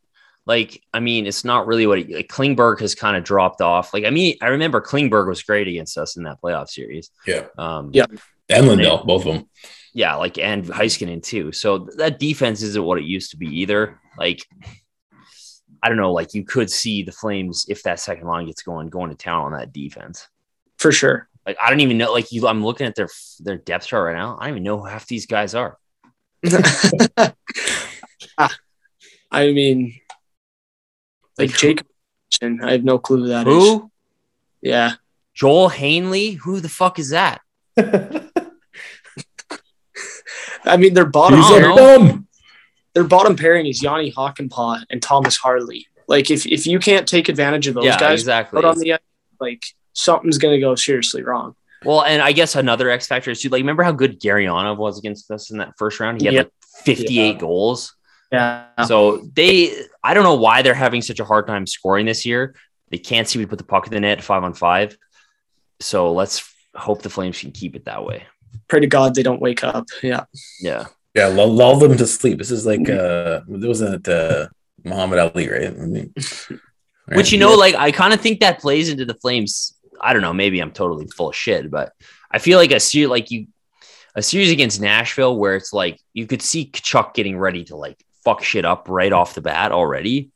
like, I mean, it's not really what it, like Klingberg has kind of dropped off. Like, I mean, I remember Klingberg was great against us in that playoff series. Yeah. Um, Yeah. And Lindell, both of them. yeah, like and Heiskanen too. So th- that defense isn't what it used to be either. Like, I don't know, like you could see the Flames if that second line gets going, going to town on that defense. For sure. Like I don't even know. Like you, I'm looking at their their depth chart right now. I don't even know who half these guys are. Ah, I mean, like Jacob. I have no clue who that is. Who? Yeah. Joel Hanley? Who the fuck is that? I mean, their bottom He's don't a bum. their bottom pairing is Jani Hakanpää and Thomas Harley. Like, if, if you can't take advantage of those yeah, guys exactly. on the like something's gonna go seriously wrong. Well, and I guess another X factor is too. Like, remember how good Gurianov was against us in that first round? He had Yeah. like 58 Yeah. goals. Yeah. So they, I don't know why they're having such a hard time scoring this year. They can't seem to put the puck in the net five on five. So let's hope the Flames can keep it that way. Pray to God they don't wake up. Yeah. Yeah. Yeah, lull, lull them to sleep. This is like uh there wasn't uh Muhammad Ali, right? I mean, right? Which, you know, like, I kind of think that plays into the Flames. I don't know. Maybe I'm totally full of shit, but I feel like a series, like you, a series against Nashville where it's like you could see Chuck getting ready to like fuck shit up right off the bat already.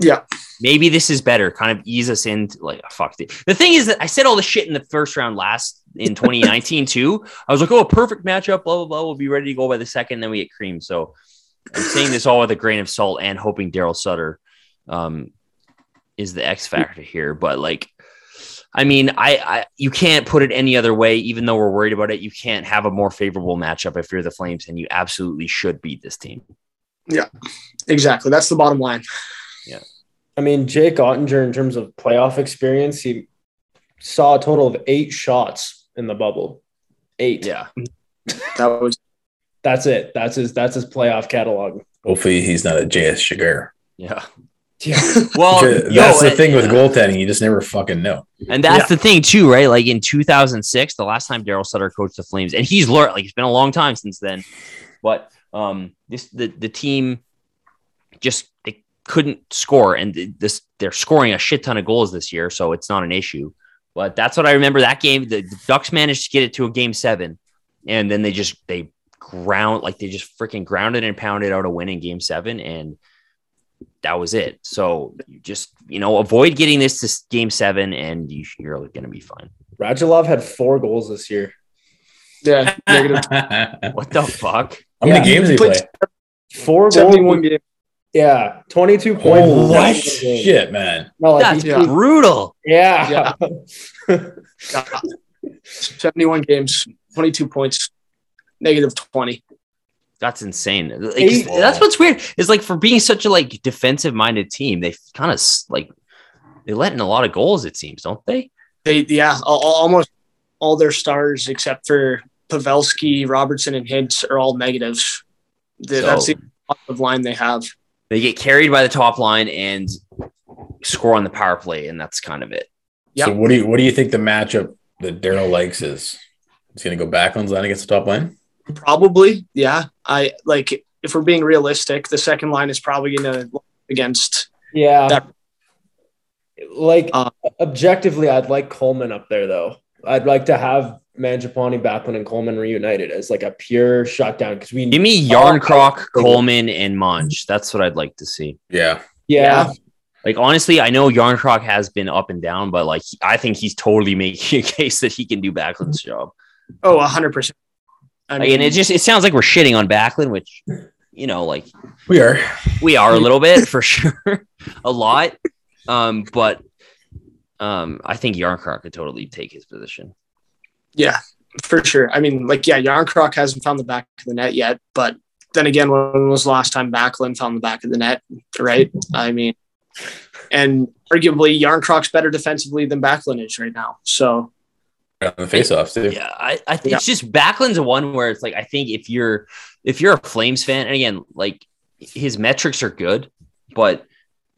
Yeah. maybe this is better. Kind of ease us into like oh, fuck. The, the thing is that I said all the shit in the first round last in 2019 too. I was like, oh, perfect matchup. Blah blah blah. We'll be ready to go by the second. Then we get cream. So I'm saying this all with a grain of salt and hoping Daryl Sutter um, is the X factor here. But like, I mean, I, I you can't put it any other way. Even though we're worried about it, you can't have a more favorable matchup if you're the Flames, and you absolutely should beat this team. Yeah, exactly. That's the bottom line. Yeah. I mean, Jake Oettinger, in terms of playoff experience, he saw a total of eight shots in the bubble. Eight. Yeah. That was That's it. That's his that's his playoff catalog. Hopefully, he's not a JS Giguere. Yeah. Yeah. Well, That's yo, the and- thing with goaltending; you just never fucking know. And that's the thing too, right? Like in 2006, the last time Daryl Sutter coached the Flames, and he's learned. Like it's been a long time since then, but um, this the the team just they couldn't score, and this they're scoring a shit ton of goals this year, so it's not an issue. But that's what I remember that game. The, the Ducks managed to get it to a game seven, and then they just they ground like they just freaking grounded and pounded out a win in game seven, and that was it. So you just you know avoid getting this to game seven, and you, you're going to be fine. Radulov had four goals this year. Yeah, negative What the fuck? How many Yeah. games did he Played play? Four goals. 71 games. Yeah, 22 points. Oh, what? games. Shit, man. No, like That's Yeah. brutal. yeah. Yeah. 71 games, 22 points, negative 20. That's insane. Like, that's what's weird. Is like for being such a like defensive minded team, they kind of like they let in a lot of goals. It seems, don't they? They, yeah, al- al- almost all their stars except for Pavelski, Robertson, and Hintz are all negatives. The- So- That's the offensive line they have. They get carried by the top line and score on the power play, and that's kind of it. Yep. So, what do you what do you think the matchup that Daryl likes is? He's going to go back on line against the top line. Probably, yeah. I like if we're being realistic, the second line is probably going to against. Yeah. That- like Uh, objectively, I'd like Coleman up there though. I'd like to have Mangiapane, Backlund, and Coleman reunited as like a pure shutdown because we Give me Jarnkrok, Coleman, and Munch. That's what I'd like to see. Yeah, yeah, Like honestly, I know Jarnkrok has been up and down, but like I think he's totally making a case that he can do Backlund's job. Oh, hundred percent. I Like, and it just it sounds like we're shitting on Backlund, which you know, like we are. we are a little bit for sure, a lot. Um, but um, I think Jarnkrok could totally take his position. Yeah, for sure. I mean, like, yeah, Jarnkrok hasn't found the back of the net yet, but then again, when was the last time Backlund found the back of the net, right? I mean, and arguably Jarnkrok's better defensively than Backlund is right now. So On the face-offs too. Yeah, I, I think Yeah. it's just Backlund's a one where it's like I think if you're if you're a Flames fan, and again, like his metrics are good, but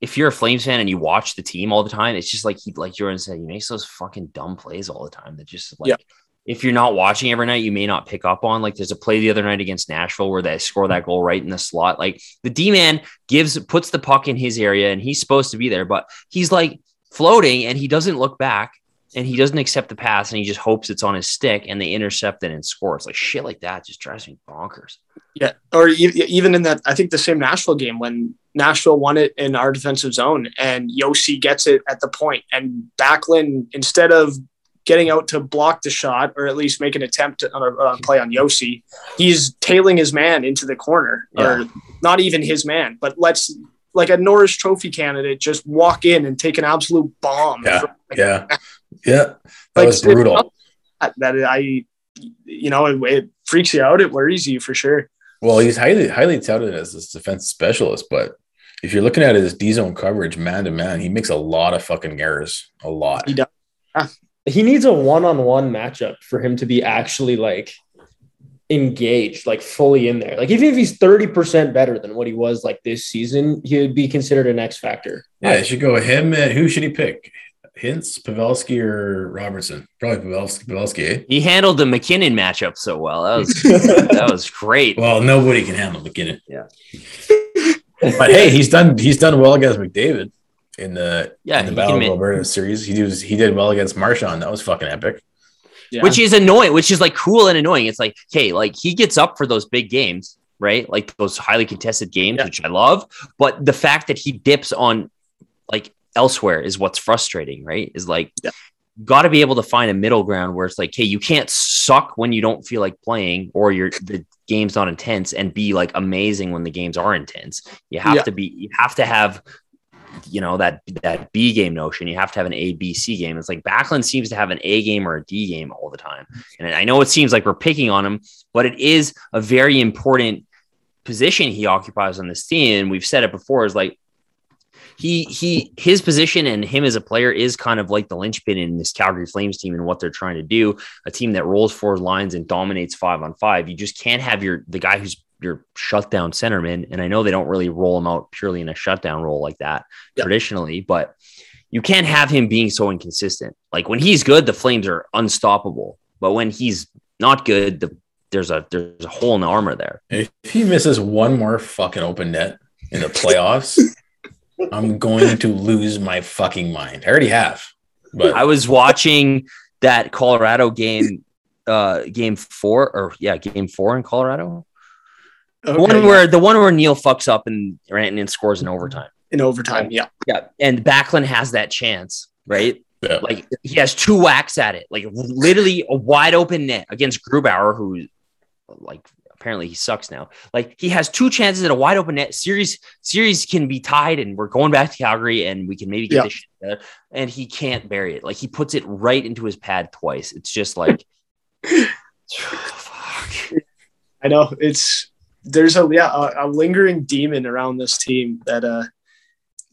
if you're a Flames fan and you watch the team all the time, it's just like he like Jordan said, he makes those fucking dumb plays all the time that just like Yeah. If you're not watching every night, you may not pick up on. Like there's a play the other night against Nashville where they score that goal right in the slot. Like the D man gives puts the puck in his area and he's supposed to be there, but he's like floating and he doesn't look back and he doesn't accept the pass and he just hopes it's on his stick and they intercept it and score. It's like shit like that just drives me bonkers. yeah, or even in that, I think the same Nashville game when Nashville won it in our defensive zone and Josi gets it at the point and Backlund instead of getting out to block the shot or at least make an attempt on a play on Josi, he's tailing his man into the corner or not even his man, but let's like a Norris Trophy candidate just walk in and take an absolute bomb. Yeah. from- Yeah, yeah. That Like, was brutal. that I, you know, it, it freaks you out. It worries you for sure. Well, he's highly highly touted as this defense specialist, but if you're looking at his D zone coverage, man to man, he makes a lot of fucking errors. A lot. He does. He needs a one-on-one matchup for him to be actually like engaged, like fully in there. Like even if he's 30% better than what he was like this season, he would be considered an X factor. Yeah, it should go him. And who should he pick? Hintz, Pavelski, or Robertson? Probably Pavelski. Pavelski. Eh? He handled the MacKinnon matchup so well. That was that was great. Well, nobody can handle MacKinnon. Yeah. but hey, he's done. He's done well against McDavid in the Yeah, in the Battle of ma- Alberta series. He was he did well against Marshawn. That was fucking epic. Yeah. which is annoying, which is like cool and annoying. It's like, okay, like he gets up for those big games, right? Like those highly contested games, Yeah. which I love. But the fact that he dips on like elsewhere is what's frustrating, right? Is like, Yeah. got to be able to find a middle ground where it's like, hey, you can't suck when you don't feel like playing or you're the game's not intense and be like amazing when the games are intense. You have Yeah. to be, you have to have you know that that B game notion. You have to have an A, B, C game. It's like Backlund seems to have an A game or a D game all the time. And I know it seems like we're picking on him, but it is a very important position he occupies on this team. And we've said it before is like he he his position and him as a player is kind of like the linchpin in this Calgary Flames team and what they're trying to do. A team that rolls four lines and dominates five on five. You just can't have your the guy who's your shutdown centerman. And I know they don't really roll him out purely in a shutdown role like that Yeah. traditionally, but you can't have him being so inconsistent. Like when he's good, the Flames are unstoppable. But when he's not good, the there's a there's a hole in the armor there. If he misses one more fucking open net in the playoffs, I'm going to lose my fucking mind. I already have, but I was watching that Colorado game, uh, game four or yeah, game four in Colorado. The Okay, one yeah. where the one where Neal fucks up and Rantanen scores in overtime. in overtime, yeah. Yeah, and Backlund has that chance, right? yeah. Like he has two whacks at it, like literally a wide open net against Grubauer, who like apparently he sucks now. Like he has two chances at a wide open net. Series series can be tied, and we're going back to Calgary, and we can maybe get Yeah. this shit together. And he can't bury it. Like he puts it right into his pad twice. It's just like fuck. I know it's there's a yeah a, a lingering demon around this team that uh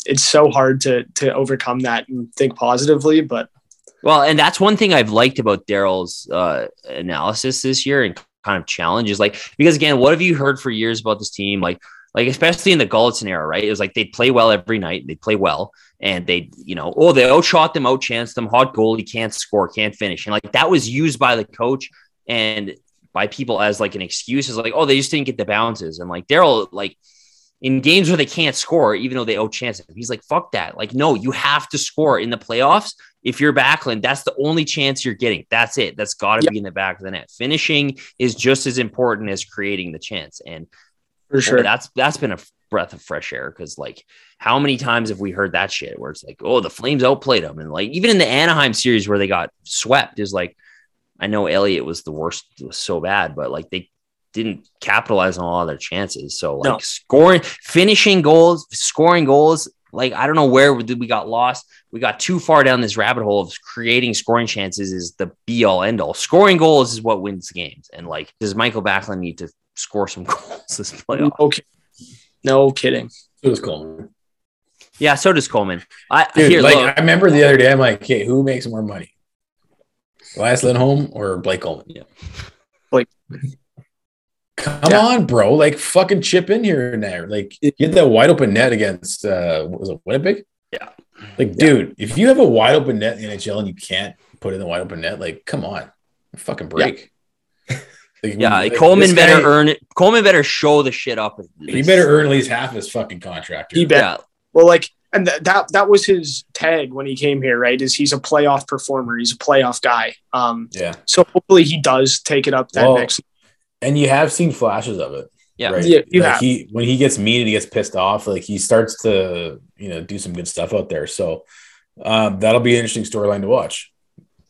it's so hard to to overcome that and think positively, but Well, and that's one thing I've liked about Daryl's uh, analysis this year and kind of challenge is like because again, what have you heard for years about this team? Like, like especially in the Gulutzan era, right? It was like they'd play well every night, they'd play well, and they, you know, oh, they outshot them, outchanced them, hot goal, he can't score, can't finish, and like that was used by the coach and by people as like an excuse, is like, oh, they just didn't get the bounces, and like Daryl, like in games where they can't score, even though they owe chances, he's like, fuck that, like, no, you have to score in the playoffs if you're Backlund, that's the only chance you're getting. That's it. That's got to Yep. be in the back of the net. Finishing is just as important as creating the chance. And for sure. boy, that's that's been a breath of fresh air because like how many times have we heard that shit where it's like, oh, the Flames outplayed them, and like even in the Anaheim series where they got swept is like, I know Elliott was the worst, it was so bad, but like they didn't capitalize on all their chances. So like No. scoring, finishing goals, scoring goals. Like I don't know where we we got lost. We got too far down this rabbit hole of creating scoring chances is the be all end all. Scoring goals is what wins games. And like, does Michael Backlund need to score some goals this playoff? no, ki- no kidding. it was cool. Yeah, so does Coleman. I Dude, here like look. I remember the other day, I'm like, okay, who makes more money? Elias Lindholm or Blake Coleman? Yeah. Blake. Come Yeah. on, bro. Like fucking chip in here and there. Like get that wide open net against uh what was it Winnipeg? Yeah. Like, dude, if you have a wide open net in the NHL and you can't put in the wide open net, like come on. Fucking break. Like, Yeah, like, Coleman better guy- earn it. Coleman better show the shit up. He better earn at least half his fucking contract. He bet. Yeah, Well, like, and th- that that was his tag when he came here, right? Is he's a playoff performer, he's a playoff guy. Um, Yeah. so hopefully he does take it up that Well, next. And you have seen flashes of it. yeah. Right. Yeah, you like have. he when he gets mean and he gets pissed off, like he starts to you know do some good stuff out there. So um, that'll be an interesting storyline to watch.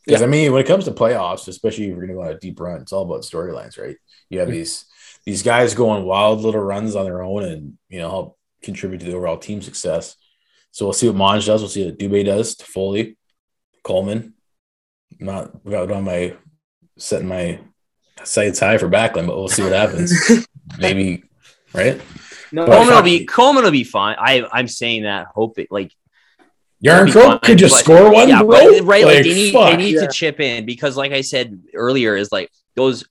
Because I mean, when it comes to playoffs, especially if you're gonna go on a deep run, it's all about storylines, right? You have these these guys going wild little runs on their own and you know help contribute to the overall team success. So we'll see what Monge does. We'll see what Dubé does Toffoli, Coleman. I'm not got on my setting my sights high for Backlund, but we'll see what happens. Maybe right. no, Well, Coleman will be. Coleman will be fine. I I'm saying that hoping like Yarn be Croak could just but- score one, yeah, bro. but, right. Like, Like, they need fuck. they need Yeah. to chip in because, like I said earlier, is like those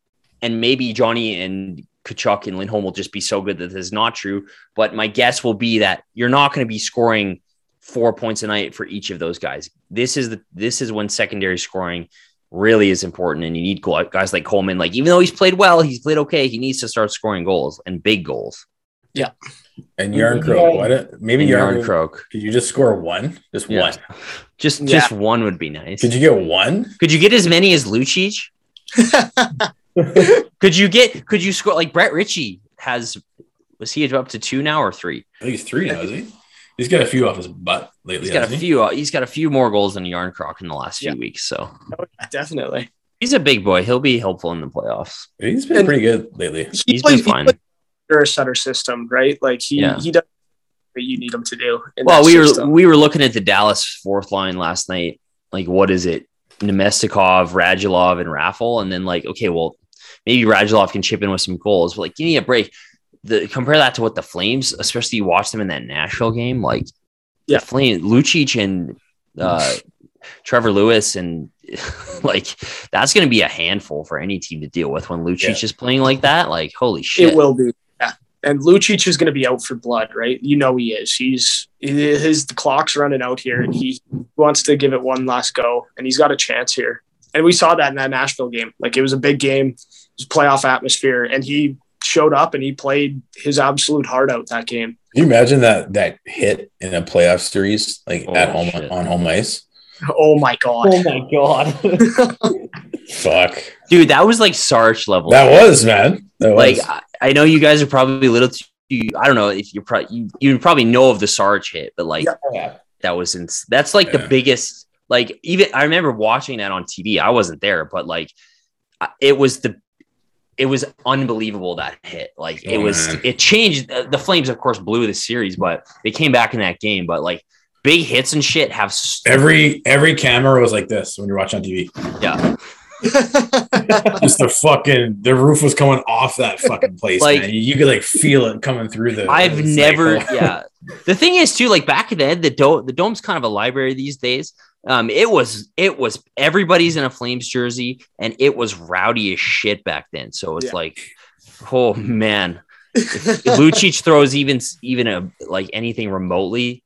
and maybe Johnny and Tkachuk and Lindholm will just be so good that this is not true. But my guess will be that you're not going to be scoring four points a night for each of those guys. This is the this is when secondary scoring really is important, and you need guys like Coleman. Like even though he's played well, he's played okay. He needs to start scoring goals and big goals. Yeah. And Yarn mm-hmm. Croak. Why don't maybe And Yarn Jarnkrok, Could you just score one? Just Yeah. one. just Yeah. just one would be nice. Could you get one? Could you get as many as Lucic? could you get? Could you score like Brett Ritchie has? Was he up to two now or three? I think he's three now, is he? He's got a few off his butt lately. He's got a he? few. Uh, he's got a few more goals than Jarnkrok in the last few Yeah. weeks. So definitely. he's a big boy. He'll be helpful in the playoffs. He's been And- pretty good lately. He He's plays, been fine. He plays under a Sutter system, right? Like he Yeah. he does what you need him to do. in Well, that we were we were looking at the Dallas fourth line last night. Like, what is it? Namestnikov, Radulov, and Raffl, and then like, okay, well, maybe Radulov can chip in with some goals, but like, give me a break. The compare that to what the Flames, especially you watch them in that Nashville game, like Yeah. the Flame, Lucic and uh, Trevor Lewis, and like that's going to be a handful for any team to deal with when Lucic Yeah. is playing like that. Like, holy shit! It will be. Yeah. And Lucic is going to be out for blood, right? You know he is. He's his the clock's running out here, and he wants to give it one last go, and he's got a chance here. And we saw that in that Nashville game. Like it was a big game, it was playoff atmosphere, and he showed up and he played his absolute heart out that game. Can you imagine that that hit in a playoff series, like Oh, at home shit. on home ice? Oh my god! Oh my god. Fuck, Dude, that was like Sarich level. that was man. That like was. I, I know you guys are probably a little too. I don't know if you're probably you, you probably know of the Sarich hit, but like Yeah. yeah. that was ins- that's like the biggest like even i remember watching that on tv i wasn't there but like it was the it was unbelievable that hit like it Oh, was man. it changed uh, the flames of course blew the series but they came back in that game but like big hits and shit have s- every every camera was like this when you're watching on TV. yeah Just the fucking the roof was coming off that fucking place. Like- man. You, you could like feel it coming through the. i've it's like, never yeah the thing is too like back in the the dome the dome's kind of a library these days um it was it was everybody's in a flames jersey and it was rowdy as shit back then so it's Yeah. like oh man if Lucic throws even even a like anything remotely,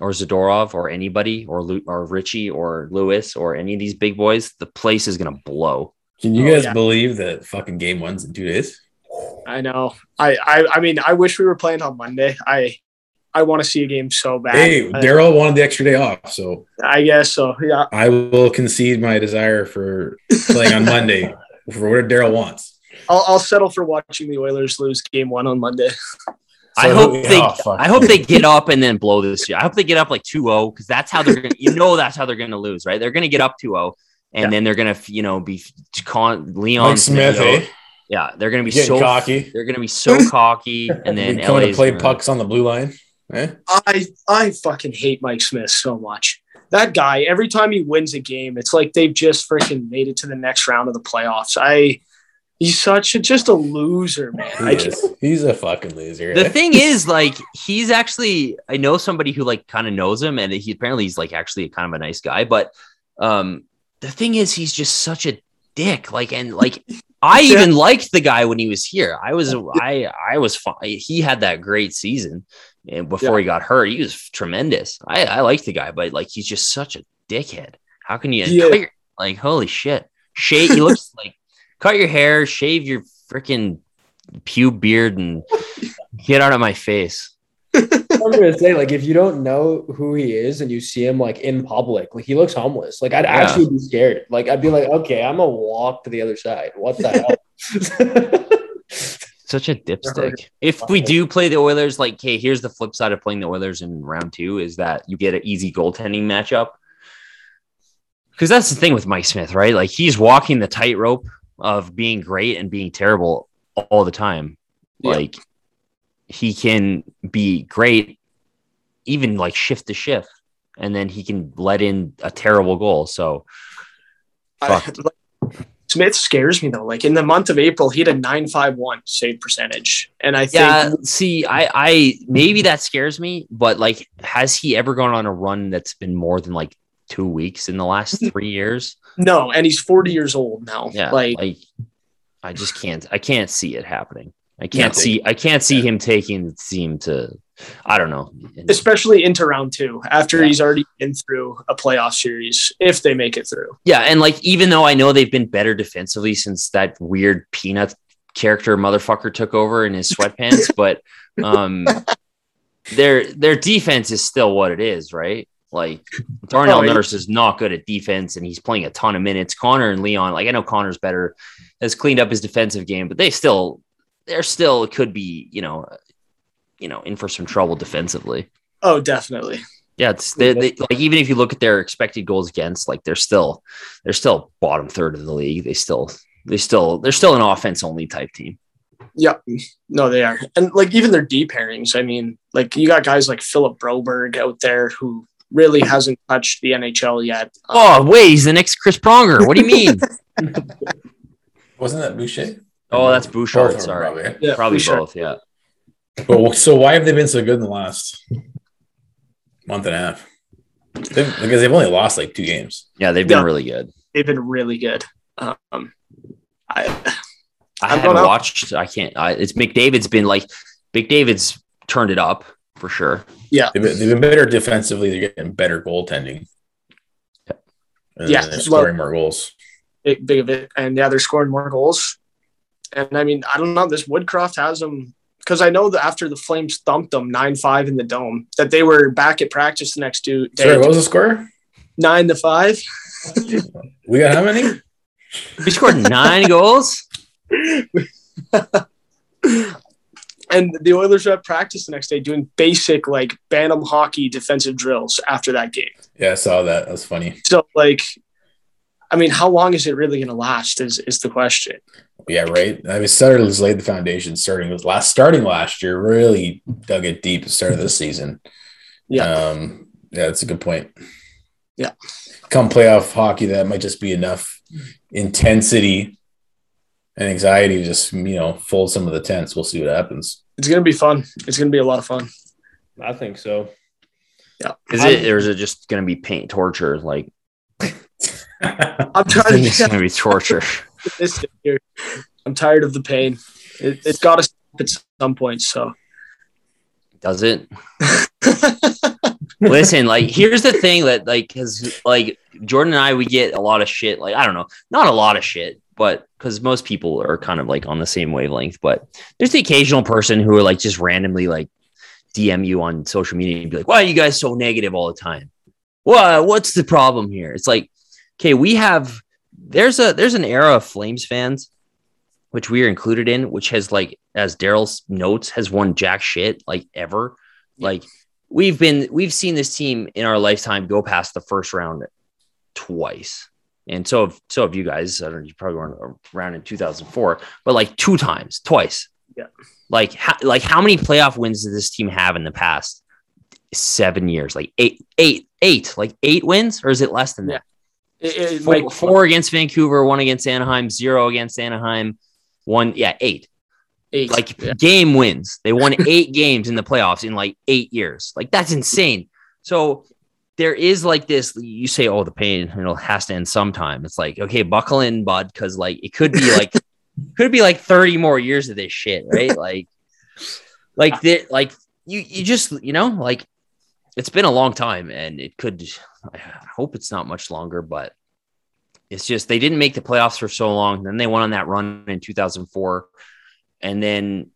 or Zadorov or anybody or Lu- or Ritchie or Lewis or any of these big boys, the place is gonna blow. Can you Oh, guys yeah. believe that fucking game one's in two days? I know. I, I I mean, I wish we were playing on Monday. I I want to see a game so bad. Hey, Daryl wanted the extra day off, so I guess so. Yeah. I will concede my desire for playing on Monday for whatever Daryl wants. I'll, I'll settle for watching the Oilers lose game one on Monday. I hope they oh. I hope they get up and then blow this year. I hope they get up like 2-0 because that's how they're gonna you know that's how they're gonna lose, right? They're gonna get up 2-0 and Yeah. then they're gonna you know be con Leon Mike Smith, eh? Yeah, they're gonna be Getting so cocky. They're gonna be so cocky, and then Then coming LA to play pucks on the blue line. Eh? I I fucking hate Mike Smith so much. That guy, every time he wins a game, it's like they've just freaking made it to the next round of the playoffs. I he's such a just a loser, man. He I is. He's a fucking loser. The eh? thing is, like, he's actually I know somebody who like kind of knows him, and he apparently he's like actually kind of a nice guy. But um, the thing is, he's just such a dick. Like, and like, I even liked the guy when he was here. I was I I was fine. He had that great season, and before he got hurt, he was tremendous. I I liked the guy, but like, he's just such a dickhead. How can you Yeah. cut your- like holy shit? Shave. He looks like cut your hair, shave your freaking pube beard, and get out of my face. I'm gonna say, like, if you don't know who he is and you see him like in public, like he looks homeless. Like I'd Yeah. actually be scared. Like I'd be like, okay, I'm gonna walk to the other side. What the hell? Such a dipstick. If we do play the Oilers, like, okay, here's the flip side of playing the Oilers in round two is that you get an easy goaltending matchup. Because that's the thing with Mike Smith, right? Like he's walking the tightrope of being great and being terrible all the time. Yeah. Like he can be great, even like shift to shift, and then he can let in a terrible goal. So I- Smith scares me though. Like in the month of April, he had a nine five one save percentage, and I think Yeah, see, I, I maybe that scares me, but like, has he ever gone on a run that's been more than like two weeks in the last three years? no, and he's forty years old now. Yeah, like like, I just can't, I can't see it happening. I can't No. see, I can't see him taking the team to, I don't know. especially into round two after Yeah. he's already been through a playoff series if they make it through. Yeah, and like, even though I know they've been better defensively since that weird peanut character motherfucker took over in his sweatpants, but um, their their defense is still what it is, right? Like Darnell Oh. Nurse is not good at defense, and he's playing a ton of minutes. Connor and Leon, like I know Connor's better, has cleaned up his defensive game, but they still, they're still could be, you know, you know, in for some trouble defensively. Oh, definitely. Yeah, it's they, they, like even if you look at their expected goals against, like they're still they're still bottom third of the league. They still they still they're still an offense only type team. Yeah, no, they are, and like even their deep pairings. I mean, like you got guys like Philip Broberg out there who really hasn't touched the NHL yet. Um, Oh wait, he's the next Chris Pronger. What do you mean? Wasn't that Boucher? Oh, that's Bouchard. of them, Sorry, probably, yeah, probably for sure. both. Yeah, But so why have they been so good in the last? month and a half. They've, because they've only lost like two games. Yeah, they've been Yeah. really good. They've been really good. Um, I I I'm haven't going watched. I can't. I, it's McDavid's been like McDavid's turned it up for sure. They've been, they've been better defensively. They're getting better goaltending. And Yeah, they're well- scoring more goals. big, big of it, and yeah, they're scoring more goals. And I mean, I don't know. This Woodcroft has them because I know that after the Flames thumped them nine five in the dome, that they were back at practice the next two day Sorry, what was the score? nine to five. We got how many? We scored nine goals. And the Oilers were at practice the next day doing basic like Bantam hockey defensive drills after that game. Yeah, I saw that. That's funny. So like, I mean, how long is it really going to last? Is is the question? Yeah, right. I mean, Sutter's laid the foundation starting with last starting last year. Really dug it deep at the start of this season. Yeah. um, yeah, that's a good point. Yeah. come playoff hockey, that might just be enough intensity and anxiety to just you know fold some of the tents. We'll see what happens. It's going to be fun. It's going to be a lot of fun. I think so. Yeah. Is it or is it just gonna be paint torture? Like I'm trying it's to gonna be torture. This here. I'm tired of the pain. It, it's got to stop at some point. So. Does it? Listen, like here's the thing that like because like Jordan and I we get a lot of shit. Like I don't know, not a lot of shit, but because most people are kind of like on the same wavelength. But there's the occasional person who are like just randomly like DM you on social media and be like, "Why are you guys so negative all the time? What what's the problem here?" It's like, okay, we have there's a there's an era of Flames fans, which we are included in, which has like as Daryl's notes has won jack shit like ever. Like we've been we've seen this team in our lifetime go past the first round twice. And so have, so have you guys. I don't know, you probably weren't around in 2004, but like two times, twice. Yeah. Like how, like how many playoff wins did this team have in the past seven years? Like eight, eight, eight, like eight wins, or is it less than that? It, it Four, might- four against Vancouver, one against Anaheim, zero against Anaheim, one, yeah, eight. eight. Like Yeah. game wins. They won eight games in the playoffs in like eight years. Like that's insane. So there is like this. You say, "Oh, the pain you know has to end sometime." It's like, okay, buckle in, bud, because like it could be like could be like thirty more years of this shit, right? Like, like the like you you just you know like it's been a long time, and it could. I hope it's not much longer, but it's just they didn't make the playoffs for so long. Then they went on that run in two thousand four and then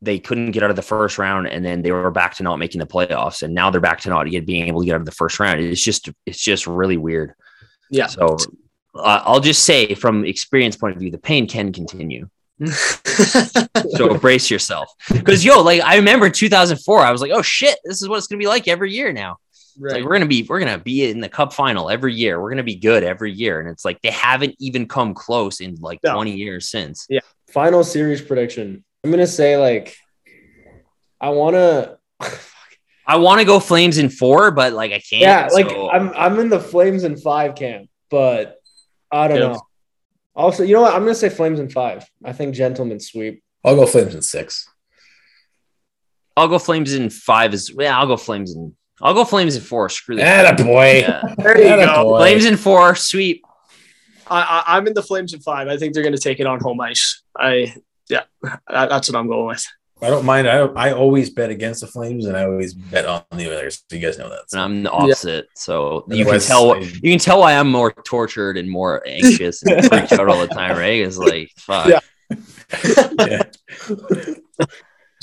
they couldn't get out of the first round and then they were back to not making the playoffs and now they're back to not being able to get out of the first round. It's just it's just really weird. Yeah. so uh, i'll just say from experience point of view the pain can continue. So brace yourself. Because yo like i remember 2004 i was like oh shit this is what it's gonna be like every year now right. like we're gonna be we're gonna be in the cup final every year we're gonna be good every year and it's like they haven't even come close in like No. 20 years since Yeah. Final series prediction. I'm gonna say like I wanna i want to go flames in four but like i can't Yeah, like so- I'm I'm in the flames in five camp, but I don't Yeah. know. Also, you know what? I'm gonna say flames in five. I think gentlemen sweep. I'll go Flames in six. I'll go Flames in five. Is yeah, I'll go Flames in. I'll go Flames in four. Screw that. Atta boy. Yeah. there you Atta go. boy. Flames in four. Sweep. I, I, I'm in the Flames in five. I think they're going to take it on home ice. I yeah, that, that's what I'm going with. I don't mind. I I always bet against the Flames, and I always bet on the others. So you guys know that. And I'm the opposite. So you can tell. I- You can tell why I'm more tortured and more anxious and freaked out all the time. Right? It's like fuck. Yeah. yeah.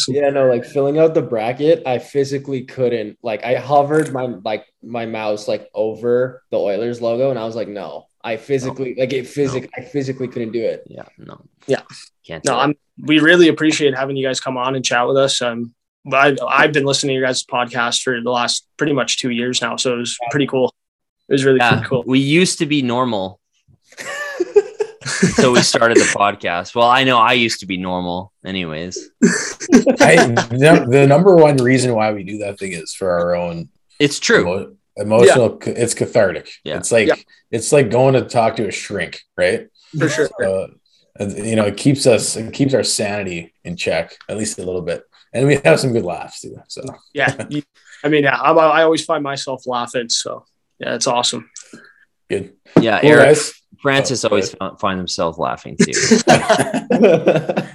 Yeah, no, like filling out the bracket, I physically couldn't. Like I hovered my like my mouse like over the Oilers logo, and I was like, no. I physically like it physic I physically couldn't do it. Yeah. No. Yeah. Can't. No. I'm. We really appreciate having you guys come on and chat with us. Um, I, I've been listening to your guys' podcast for the last pretty much two years now, so it was pretty cool. It was really Yeah. cool. We used to be normal. So we started the podcast. Well, I know I used to be normal, anyways. I, the, the number one reason why we do that thing is for our own It's true. emo- emotional. It's cathartic. Yeah. It's like Yeah. it's like going to talk to a shrink, right? For sure. And, you know, it keeps us, it keeps our sanity in check at least a little bit, and we have some good laughs too. So Yeah, I mean, I, I always find myself laughing. So yeah, it's awesome. Good. Yeah, Cool, Eric guys. Francis Oh, always fi- find himself laughing too.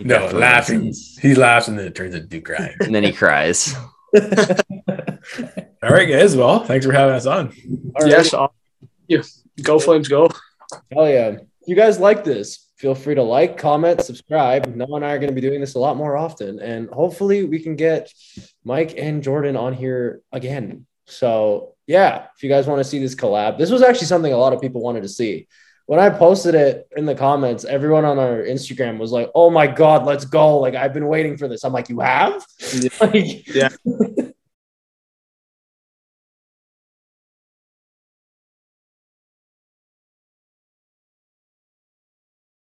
No, definitely laughing. listens. He laughs and then it turns into crying. and then he cries. All right, guys. Well, thanks for having us on. All right. Yes, aw- you go Flames, go. Hell yeah. If you guys like this, feel free to like, comment, subscribe. Noah and I are going to be doing this a lot more often. And hopefully we can get Mike and Jordan on here again. So, yeah, if you guys want to see this collab, this was actually something a lot of people wanted to see. When I posted it in the comments, everyone on our Instagram was like, oh my God, let's go. Like, I've been waiting for this. I'm like, you have? Yeah. like, Yeah.